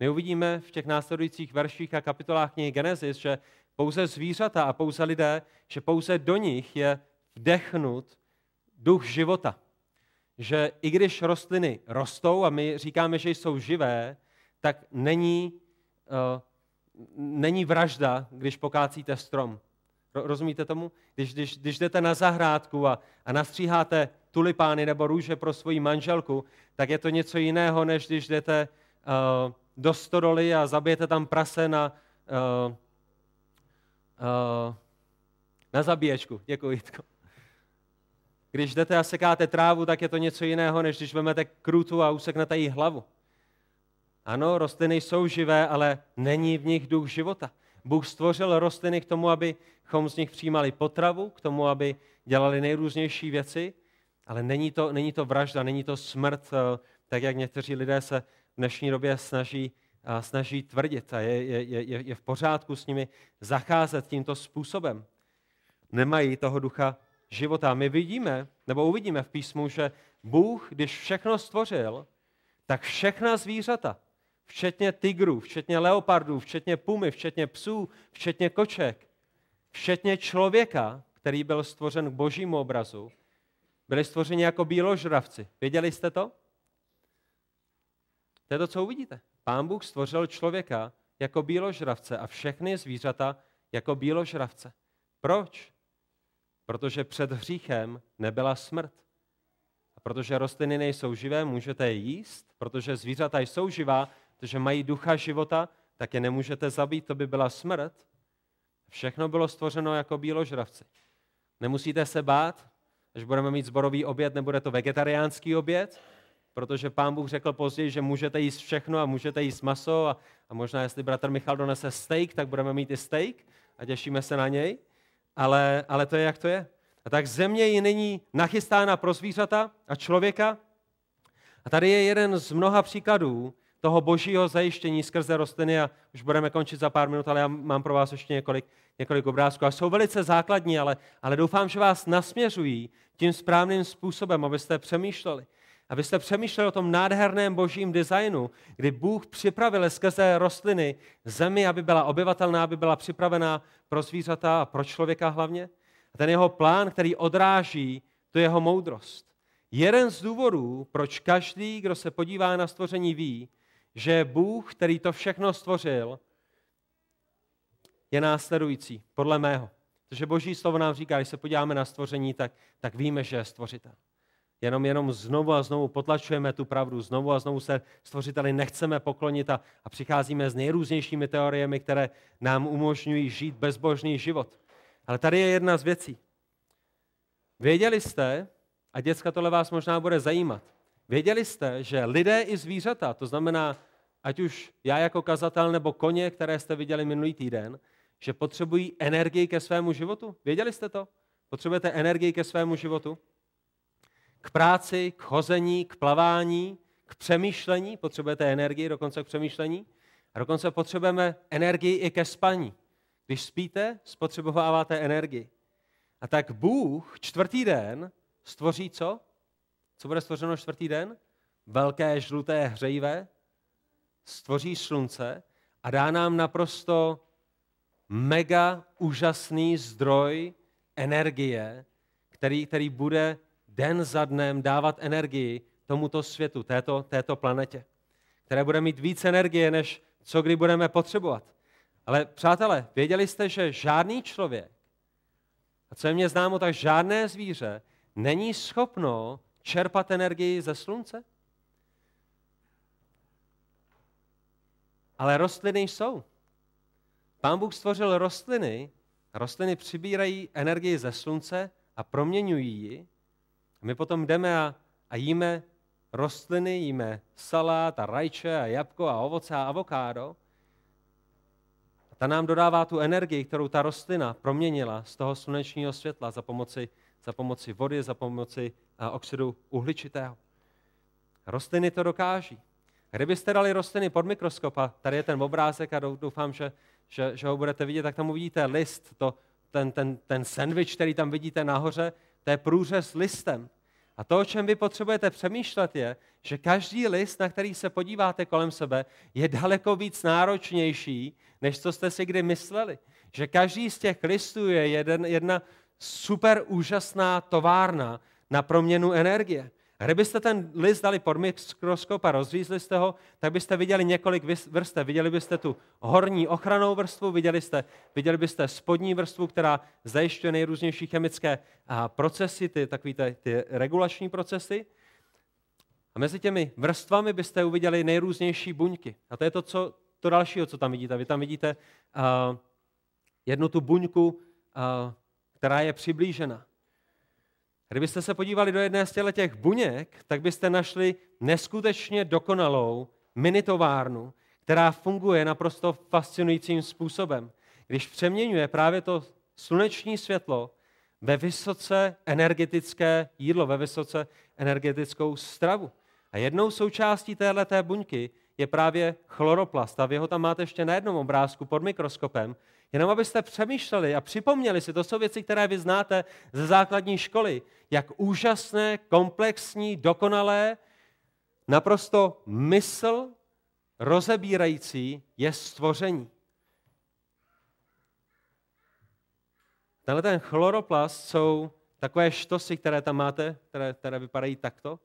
My uvidíme v těch následujících verších a kapitolách knihy Genesis, že pouze zvířata a pouze lidé, že pouze do nich je vdechnut duch života. Že i když rostliny rostou a my říkáme, že jsou živé, tak není, uh, není vražda, když pokácíte strom. Rozumíte tomu? Když, když, když jdete na zahrádku a, a nastříháte tulipány nebo růže pro svoji manželku, tak je to něco jiného, než když jdete uh, do stodoly a zabijete tam prase na, uh, uh, na zabíječku. Děkuji, Jitko. Když jdete a sekáte trávu, tak je to něco jiného, než když vezmete krutu a useknete jí hlavu. Ano, rostliny jsou živé, ale není v nich duch života. Bůh stvořil rostliny k tomu, abychom z nich přijímali potravu, k tomu, aby dělali nejrůznější věci, ale není to, není to vražda, není to smrt, eh, tak jak někteří lidé se v dnešní době snaží, snaží tvrdit. A je, je, je, je v pořádku s nimi zacházet tímto způsobem. Nemají toho ducha života. My vidíme, nebo uvidíme v písmu, že Bůh, když všechno stvořil, tak všechna zvířata, včetně tigrů, včetně leopardů, včetně pumy, včetně psů, včetně koček, včetně člověka, který byl stvořen k božímu obrazu, byli stvořeni jako bíložravci. Věděli jste to? To je to, co uvidíte. Pán Bůh stvořil člověka jako bíložravce a všechny zvířata jako bíložravce. Proč? Protože před hříchem nebyla smrt. A protože rostliny nejsou živé, můžete je jíst, protože zvířata jsou živá, protože mají ducha života, tak je nemůžete zabít, to by byla smrt. Všechno bylo stvořeno jako bíložravci. Nemusíte se bát, až budeme mít zborový oběd, nebude to vegetariánský oběd, protože pán Bůh řekl později, že můžete jíst všechno a můžete jíst maso a, a možná jestli bratr Michal donese steak, tak budeme mít i steak a těšíme se na něj, ale, ale to je, jak to je. A tak země ji není nachystána pro zvířata a člověka. A tady je jeden z mnoha příkladů, toho božího zajištění skrze rostliny a už budeme končit za pár minut, ale já mám pro vás ještě několik, několik obrázků. A jsou velice základní, ale, ale doufám, že vás nasměřují tím správným způsobem, abyste přemýšleli. Abyste přemýšleli o tom nádherném božím designu, kdy Bůh připravil skrze rostliny zemi, aby byla obyvatelná, aby byla připravená pro zvířata a pro člověka hlavně. A ten jeho plán, který odráží tu jeho moudrost. Jeden z důvodů, proč každý, kdo se podívá na stvoření, ví, že Bůh, který to všechno stvořil, je následující, podle mého. Protože boží slovo nám říká, když se podíváme na stvoření, tak, tak víme, že je stvořitel. Jenom, jenom znovu a znovu potlačujeme tu pravdu, znovu a znovu se stvořiteli nechceme poklonit a, a přicházíme s nejrůznějšími teoriemi, které nám umožňují žít bezbožný život. Ale tady je jedna z věcí. Věděli jste, a děcka tohle vás možná bude zajímat, Věděli jste, že lidé i zvířata, to znamená, ať už já jako kazatel nebo koně, které jste viděli minulý týden, že potřebují energii ke svému životu? Věděli jste to? Potřebujete energii ke svému životu? K práci, k chození, k plavání, k přemýšlení, potřebujete energii dokonce k přemýšlení. A dokonce potřebujeme energii i ke spaní. Když spíte, spotřebováváte energii. A tak Bůh čtvrtý den stvoří co? Co bude stvořeno čtvrtý den? Velké žluté hřejivé stvoří slunce a dá nám naprosto mega úžasný zdroj energie, který, který bude den za dnem dávat energii tomuto světu, této, této planetě, které bude mít víc energie, než co kdy budeme potřebovat. Ale přátelé, věděli jste, že žádný člověk, a co je mě známo, tak žádné zvíře není schopno čerpat energii ze slunce? Ale rostliny jsou. Pán Bůh stvořil rostliny, rostliny přibírají energii ze slunce a proměňují ji. My potom jdeme a, a jíme rostliny, jíme salát a rajče a jabko a ovoce a avokádo. A ta nám dodává tu energii, kterou ta rostlina proměnila z toho slunečního světla za pomoci za pomoci vody, za pomoci oxidu uhličitého. Rostliny to dokáží. Kdybyste dali rostliny pod mikroskop, a tady je ten obrázek a doufám, že, že, že ho budete vidět, tak tam uvidíte list, to, ten, ten, ten sandwich, který tam vidíte nahoře, to je průřez listem. A to, o čem vy potřebujete přemýšlet, je, že každý list, na který se podíváte kolem sebe, je daleko víc náročnější, než co jste si kdy mysleli že každý z těch listů je jeden, jedna super úžasná továrna na proměnu energie. A kdybyste ten list dali pod mikroskop a rozřízli jste ho, tak byste viděli několik vrstev. Viděli byste tu horní ochranou vrstvu, viděli, jste, viděli byste spodní vrstvu, která zajišťuje nejrůznější chemické procesy, ty, takové ty, ty regulační procesy. A mezi těmi vrstvami byste uviděli nejrůznější buňky. A to je to, co, to dalšího, co tam vidíte. Vy tam vidíte uh, jednu tu buňku, uh, která je přiblížena. Kdybyste se podívali do jedné z těch buněk, tak byste našli neskutečně dokonalou minitovárnu, která funguje naprosto fascinujícím způsobem. Když přeměňuje právě to sluneční světlo ve vysoce energetické jídlo, ve vysoce energetickou stravu. A jednou součástí téhleté buňky je právě chloroplast. A vy ho tam máte ještě na jednom obrázku pod mikroskopem. Jenom abyste přemýšleli a připomněli si, to jsou věci, které vy znáte ze základní školy, jak úžasné, komplexní, dokonalé, naprosto mysl rozebírající je stvoření. Tenhle ten chloroplast jsou takové štosy, které tam máte, které, které vypadají takto,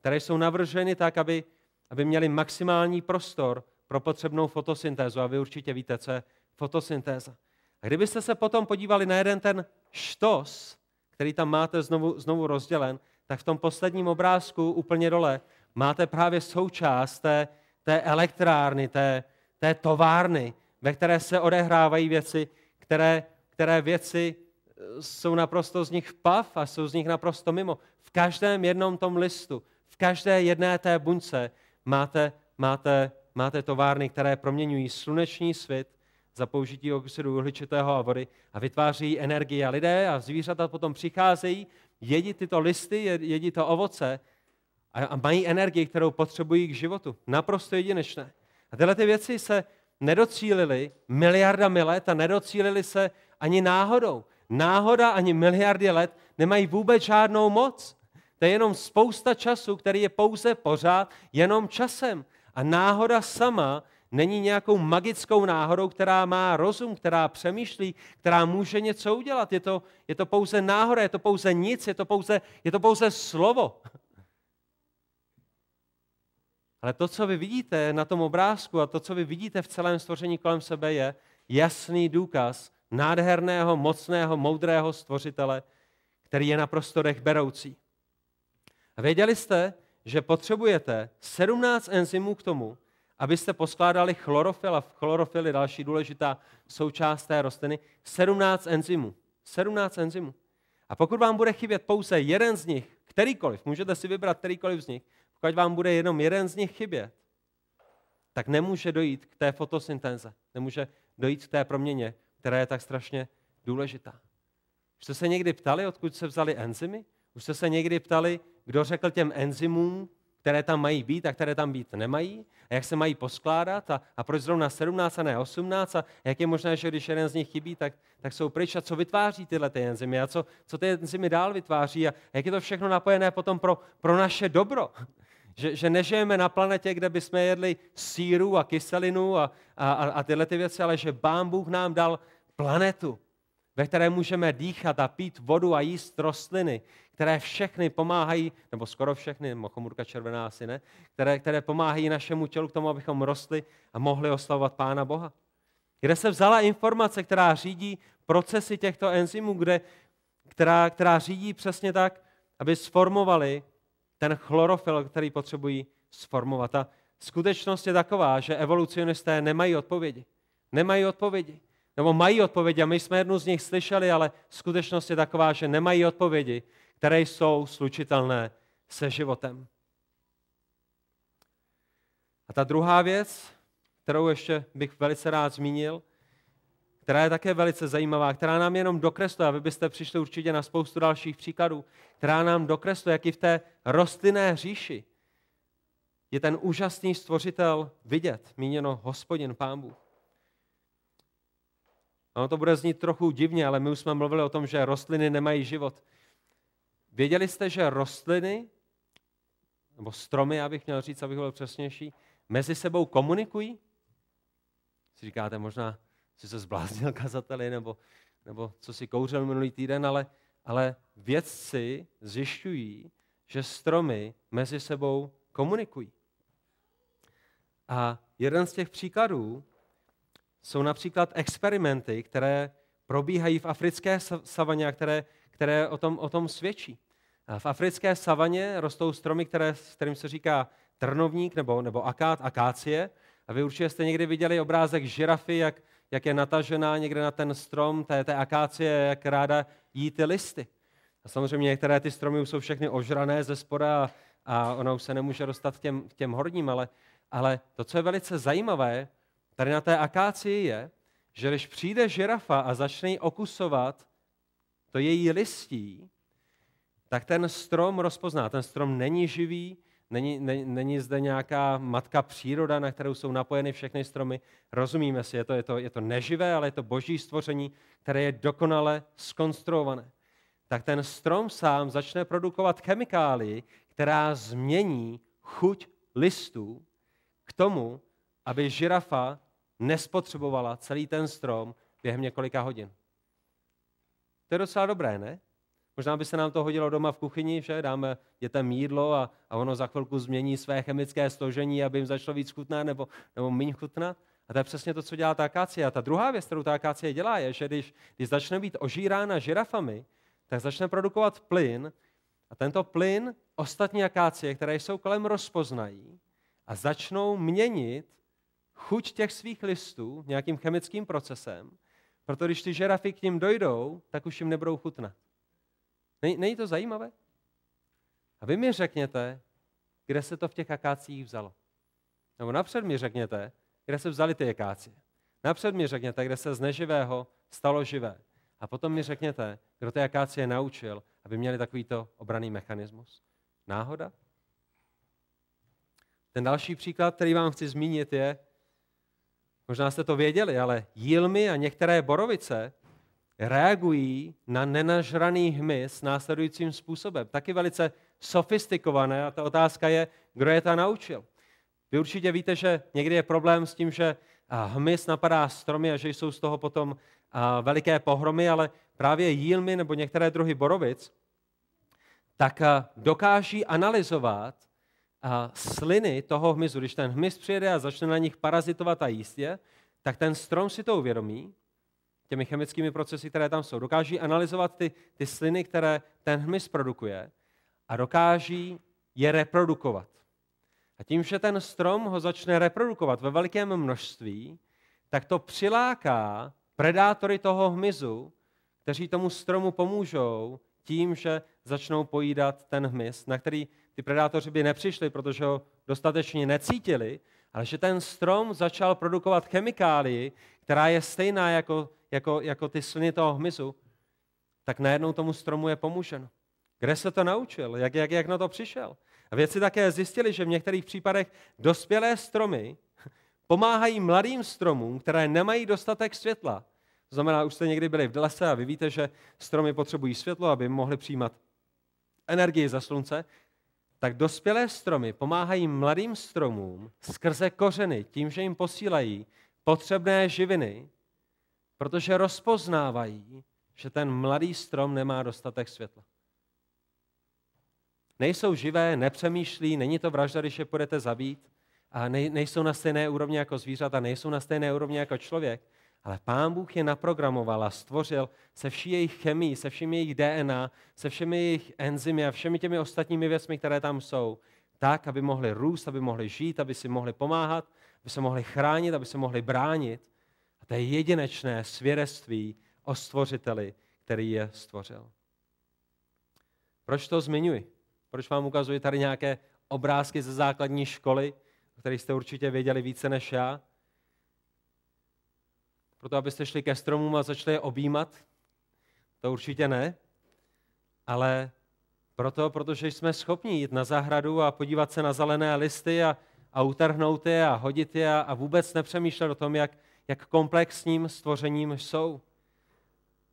které jsou navrženy tak, aby, aby měly maximální prostor pro potřebnou fotosyntézu. A vy určitě víte, co je fotosyntéza. A kdybyste se potom podívali na jeden ten štos, který tam máte znovu, znovu rozdělen, tak v tom posledním obrázku úplně dole máte právě součást té, té elektrárny, té, té továrny, ve které se odehrávají věci, které, které věci eh, jsou naprosto z nich pav a jsou z nich naprosto mimo. V každém jednom tom listu, v každé jedné té buňce máte, máte, máte továrny, které proměňují sluneční svět za použití oxidu uhličitého a vody a vytváří energii. A lidé a zvířata potom přicházejí, jedí tyto listy, jedí to ovoce a, mají energii, kterou potřebují k životu. Naprosto jedinečné. A tyhle ty věci se nedocílily miliardami let a nedocílily se ani náhodou. Náhoda ani miliardy let nemají vůbec žádnou moc. To je jenom spousta času, který je pouze pořád jenom časem. A náhoda sama není nějakou magickou náhodou, která má rozum, která přemýšlí, která může něco udělat. Je to, je to pouze náhoda, je to pouze nic, je to pouze, je to pouze slovo. *laughs* Ale to, co vy vidíte na tom obrázku a to, co vy vidíte v celém stvoření kolem sebe, je jasný důkaz nádherného, mocného, moudrého stvořitele, který je naprosto dechberoucí. A věděli jste, že potřebujete 17 enzymů k tomu, abyste poskládali chlorofil, a chlorofil je další důležitá součást té rostliny, 17 enzymů. 17 enzymů. A pokud vám bude chybět pouze jeden z nich, kterýkoliv, můžete si vybrat kterýkoliv z nich, pokud vám bude jenom jeden z nich chybět, tak nemůže dojít k té fotosyntéze, nemůže dojít k té proměně, která je tak strašně důležitá. Už jste se někdy ptali, odkud se vzali enzymy? Už jste se někdy ptali, kdo řekl těm enzymům, které tam mají být a které tam být nemají, a jak se mají poskládat? A, a proč zrovna 17 a ne 18 a jak je možné, že když jeden z nich chybí, tak, tak jsou pryč? A co vytváří tyhle ty enzymy? A co, co ty enzymy dál vytváří? A jak je to všechno napojené potom pro, pro naše dobro. Že, že nežijeme na planetě, kde bychom jedli síru a kyselinu a, a, a tyhle ty věci, ale že Pán Bůh nám dal planetu, ve které můžeme dýchat a pít vodu a jíst rostliny, které všechny pomáhají, nebo skoro všechny, mochomurka červená asi ne, které, které pomáhají našemu tělu k tomu, abychom rostli a mohli oslavovat Pána Boha. Kde se vzala informace, která řídí procesy těchto enzymů, kde, která, která řídí přesně tak, aby sformovali ten chlorofil, který potřebují sformovat. A skutečnost je taková, že evolucionisté nemají odpovědi. Nemají odpovědi. Nebo mají odpovědi a my jsme jednu z nich slyšeli, ale skutečnost je taková, že nemají odpovědi, které jsou slučitelné se životem. A ta druhá věc, kterou ještě bych velice rád zmínil, která je také velice zajímavá, která nám jenom dokresluje, a vy byste přišli určitě na spoustu dalších příkladů, která nám dokresluje, jak i v té rostlinné říši je ten úžasný stvořitel vidět, míněno hospodin, pán Bůh. Ono to bude znít trochu divně, ale my už jsme mluvili o tom, že rostliny nemají život. Věděli jste, že rostliny, nebo stromy, abych měl říct, abych byl přesnější, mezi sebou komunikují? Si říkáte možná, jsi se zbláznil *laughs* kazateli, nebo, nebo co si kouřil minulý týden, ale, ale vědci zjišťují, že stromy mezi sebou komunikují. A jeden z těch příkladů jsou například experimenty, které probíhají v africké savaně a které, které o, tom, o tom svědčí. V africké savaně rostou stromy, které, kterým se říká trnovník nebo, nebo akát, akácie. A vy určitě jste někdy viděli obrázek žirafy, jak, jak je natažená někde na ten strom té, té akácie, jak ráda jí ty listy. A samozřejmě některé ty stromy už jsou všechny ožrané ze spora a, a ona už se nemůže dostat k těm, k těm horním, ale, ale to, co je velice zajímavé, tady na té akácii je, že když přijde žirafa a začne jí okusovat to její listí, tak ten strom rozpozná. Ten strom není živý, není, ne, není zde nějaká matka příroda, na kterou jsou napojeny všechny stromy. Rozumíme si, je to, je, to, je to neživé, ale je to boží stvoření, které je dokonale skonstruované. Tak ten strom sám začne produkovat chemikálii, která změní chuť listů k tomu, aby žirafa nespotřebovala celý ten strom během několika hodin. To je docela dobré, ne? Možná by se nám to hodilo doma v kuchyni, že dáme dětem jídlo a, a ono za chvilku změní své chemické složení, aby jim začalo víc chutnat nebo, nebo méně chutnat. A to je přesně to, co dělá ta akácie. A ta druhá věc, kterou ta akácie dělá, je, že když, když začne být ožírána žirafami, tak začne produkovat plyn a tento plyn ostatní akácie, které jsou kolem, rozpoznají a začnou měnit chuť těch svých listů nějakým chemickým procesem, protože když ty žirafy k ním dojdou, tak už jim nebudou chutnat. Není, to zajímavé? A vy mi řekněte, kde se to v těch akácích vzalo. Nebo napřed mi řekněte, kde se vzali ty akácie. Napřed mi řekněte, kde se z neživého stalo živé. A potom mi řekněte, kdo ty akácie naučil, aby měli takovýto obraný mechanismus. Náhoda? Ten další příklad, který vám chci zmínit, je, možná jste to věděli, ale jílmy a některé borovice reagují na nenažraný hmyz následujícím způsobem. Taky velice sofistikované a ta otázka je, kdo je ta naučil. Vy určitě víte, že někdy je problém s tím, že hmyz napadá stromy a že jsou z toho potom veliké pohromy, ale právě jílmy nebo některé druhy borovic, tak dokáží analyzovat sliny toho hmyzu. Když ten hmyz přijede a začne na nich parazitovat a jíst je, tak ten strom si to uvědomí těmi chemickými procesy, které tam jsou. Dokáží analyzovat ty, ty sliny, které ten hmyz produkuje a dokáží je reprodukovat. A tím, že ten strom ho začne reprodukovat ve velikém množství, tak to přiláká predátory toho hmyzu, kteří tomu stromu pomůžou tím, že začnou pojídat ten hmyz, na který ty predátoři by nepřišli, protože ho dostatečně necítili, ale že ten strom začal produkovat chemikálii, která je stejná jako jako, jako ty sliny toho hmyzu, tak najednou tomu stromu je pomůženo. Kde se to naučil? Jak, jak, jak na to přišel? A věci také zjistili, že v některých případech dospělé stromy pomáhají mladým stromům, které nemají dostatek světla. To znamená, už jste někdy byli v lese a vy víte, že stromy potřebují světlo, aby mohly přijímat energii za slunce, tak dospělé stromy pomáhají mladým stromům skrze kořeny, tím, že jim posílají potřebné živiny, protože rozpoznávají, že ten mladý strom nemá dostatek světla. Nejsou živé, nepřemýšlí, není to vražda, když je budete zabít, a nejsou na stejné úrovni jako zvířata, nejsou na stejné úrovni jako člověk, ale Pán Bůh je naprogramoval a stvořil se vší jejich chemií, se všemi jejich DNA, se všemi jejich enzymy a všemi těmi ostatními věcmi, které tam jsou, tak, aby mohli růst, aby mohli žít, aby si mohli pomáhat, aby se mohli chránit, aby se mohli bránit to je jedinečné svědectví o stvořiteli, který je stvořil. Proč to zmiňuji? Proč vám ukazuji tady nějaké obrázky ze základní školy, o kterých jste určitě věděli více než já? Proto, abyste šli ke stromům a začali je objímat? To určitě ne. Ale proto, protože jsme schopni jít na zahradu a podívat se na zelené listy a, a utrhnout je a hodit je a, a vůbec nepřemýšlet o tom, jak, jak komplexním stvořením jsou.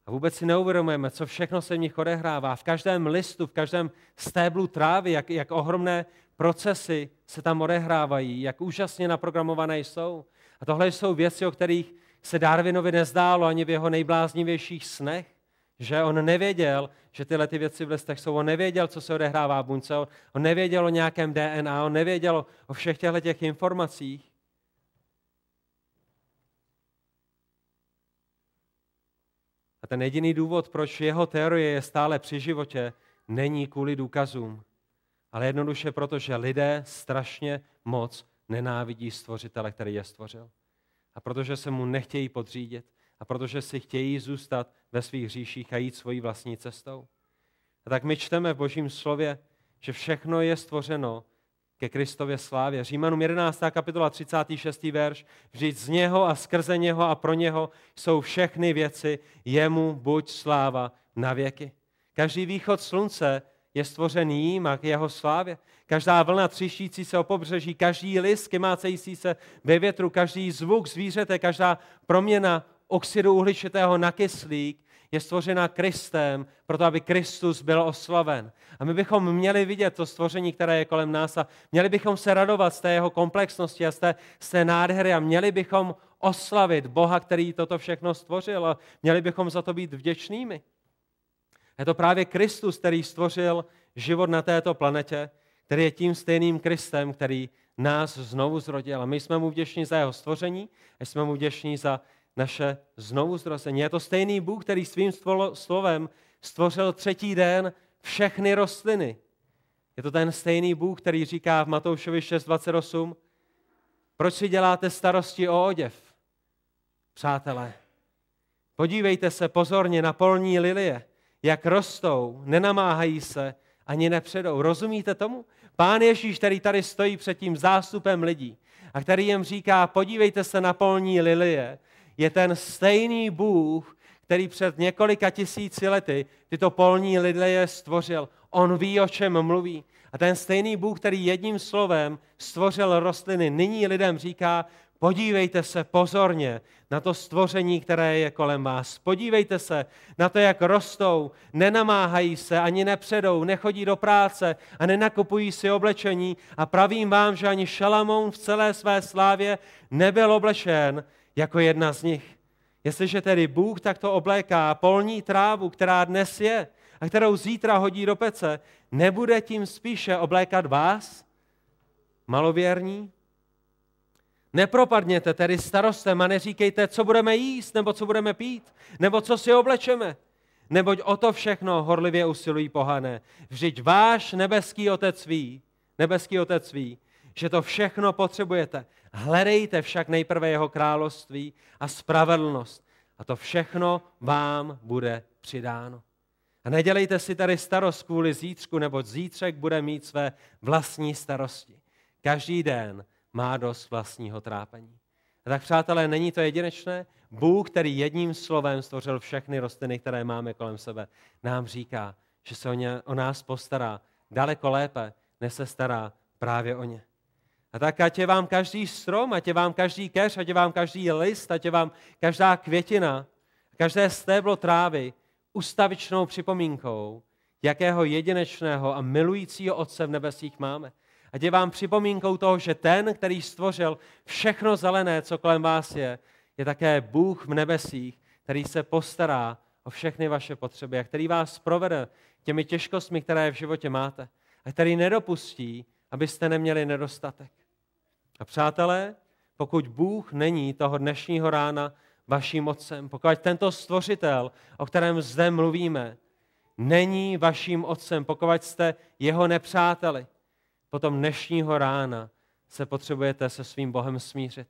A vůbec si neuvědomujeme, co všechno se v nich odehrává. V každém listu, v každém stéblu trávy, jak, jak ohromné procesy se tam odehrávají, jak úžasně naprogramované jsou. A tohle jsou věci, o kterých, se Darwinovi nezdálo ani v jeho nejbláznivějších snech, že on nevěděl, že tyhle ty věci v listech jsou. On nevěděl, co se odehrává v bunce. On nevěděl o nějakém DNA. On nevěděl o všech těchto těch informacích. A ten jediný důvod, proč jeho teorie je stále při životě, není kvůli důkazům, ale jednoduše proto, že lidé strašně moc nenávidí stvořitele, který je stvořil. A protože se mu nechtějí podřídit a protože si chtějí zůstat ve svých říších a jít svojí vlastní cestou. A tak my čteme v Božím slově, že všechno je stvořeno ke Kristově slávě. Římanům 11. kapitola 36. verš. Vždyť z něho a skrze něho a pro něho jsou všechny věci, jemu buď sláva na věky. Každý východ slunce je stvořen jím a k jeho slávě. Každá vlna třištící se o pobřeží, každý list kymácející se ve větru, každý zvuk zvířete, každá proměna oxidu uhličitého na kyslík je stvořena Kristem, proto aby Kristus byl oslaven. A my bychom měli vidět to stvoření, které je kolem nás a měli bychom se radovat z té jeho komplexnosti a z té, z té nádhery a měli bychom oslavit Boha, který toto všechno stvořil a měli bychom za to být vděčnými. Je to právě Kristus, který stvořil život na této planetě, který je tím stejným Kristem, který nás znovu zrodil. A my jsme mu vděční za jeho stvoření a jsme mu vděční za naše znovu zrození. Je to stejný Bůh, který svým slovem stvořil třetí den všechny rostliny. Je to ten stejný Bůh, který říká v Matoušovi 6.28, proč si děláte starosti o oděv, přátelé? Podívejte se pozorně na polní lilie, jak rostou, nenamáhají se, ani nepředou. Rozumíte tomu? Pán Ježíš, který tady stojí před tím zástupem lidí a který jim říká, podívejte se na polní lilie, je ten stejný Bůh, který před několika tisíci lety tyto polní lilie stvořil. On ví, o čem mluví. A ten stejný Bůh, který jedním slovem stvořil rostliny, nyní lidem říká, Podívejte se pozorně na to stvoření, které je kolem vás. Podívejte se na to, jak rostou, nenamáhají se, ani nepředou, nechodí do práce a nenakupují si oblečení. A pravím vám, že ani Šalamoun v celé své slávě nebyl oblečen jako jedna z nich. Jestliže tedy Bůh takto obléká polní trávu, která dnes je a kterou zítra hodí do pece, nebude tím spíše oblékat vás, malověrní? Nepropadněte tedy starostem a neříkejte, co budeme jíst, nebo co budeme pít, nebo co si oblečeme. Neboť o to všechno horlivě usilují pohané. Vždyť váš nebeský otec ví, nebeský otec ví, že to všechno potřebujete. Hledejte však nejprve jeho království a spravedlnost. A to všechno vám bude přidáno. A nedělejte si tady starost kvůli zítřku, neboť zítřek bude mít své vlastní starosti. Každý den má dost vlastního trápení. A tak, přátelé, není to jedinečné? Bůh, který jedním slovem stvořil všechny rostliny, které máme kolem sebe, nám říká, že se o, ně, o nás postará daleko lépe, než se stará právě o ně. A tak ať je vám každý strom, ať je vám každý keř, ať je vám každý list, ať je vám každá květina, každé stéblo trávy ustavičnou připomínkou, jakého jedinečného a milujícího Otce v nebesích máme. Ať je vám připomínkou toho, že ten, který stvořil všechno zelené, co kolem vás je, je také Bůh v nebesích, který se postará o všechny vaše potřeby a který vás provede těmi těžkostmi, které v životě máte a který nedopustí, abyste neměli nedostatek. A přátelé, pokud Bůh není toho dnešního rána vaším otcem, pokud tento stvořitel, o kterém zde mluvíme, není vaším otcem, pokud jste jeho nepřáteli, potom dnešního rána se potřebujete se svým Bohem smířit.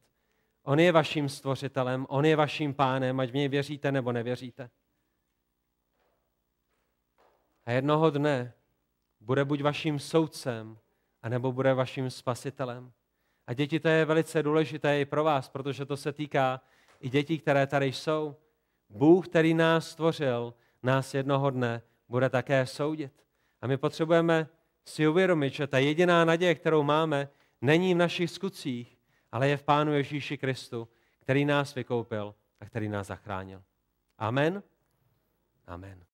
On je vaším stvořitelem, on je vaším pánem, ať v něj věříte nebo nevěříte. A jednoho dne bude buď vaším soudcem, anebo bude vaším spasitelem. A děti, to je velice důležité i pro vás, protože to se týká i dětí, které tady jsou. Bůh, který nás stvořil, nás jednoho dne bude také soudit. A my potřebujeme si uvědomit, že ta jediná naděje, kterou máme, není v našich skutcích, ale je v Pánu Ježíši Kristu, který nás vykoupil a který nás zachránil. Amen. Amen.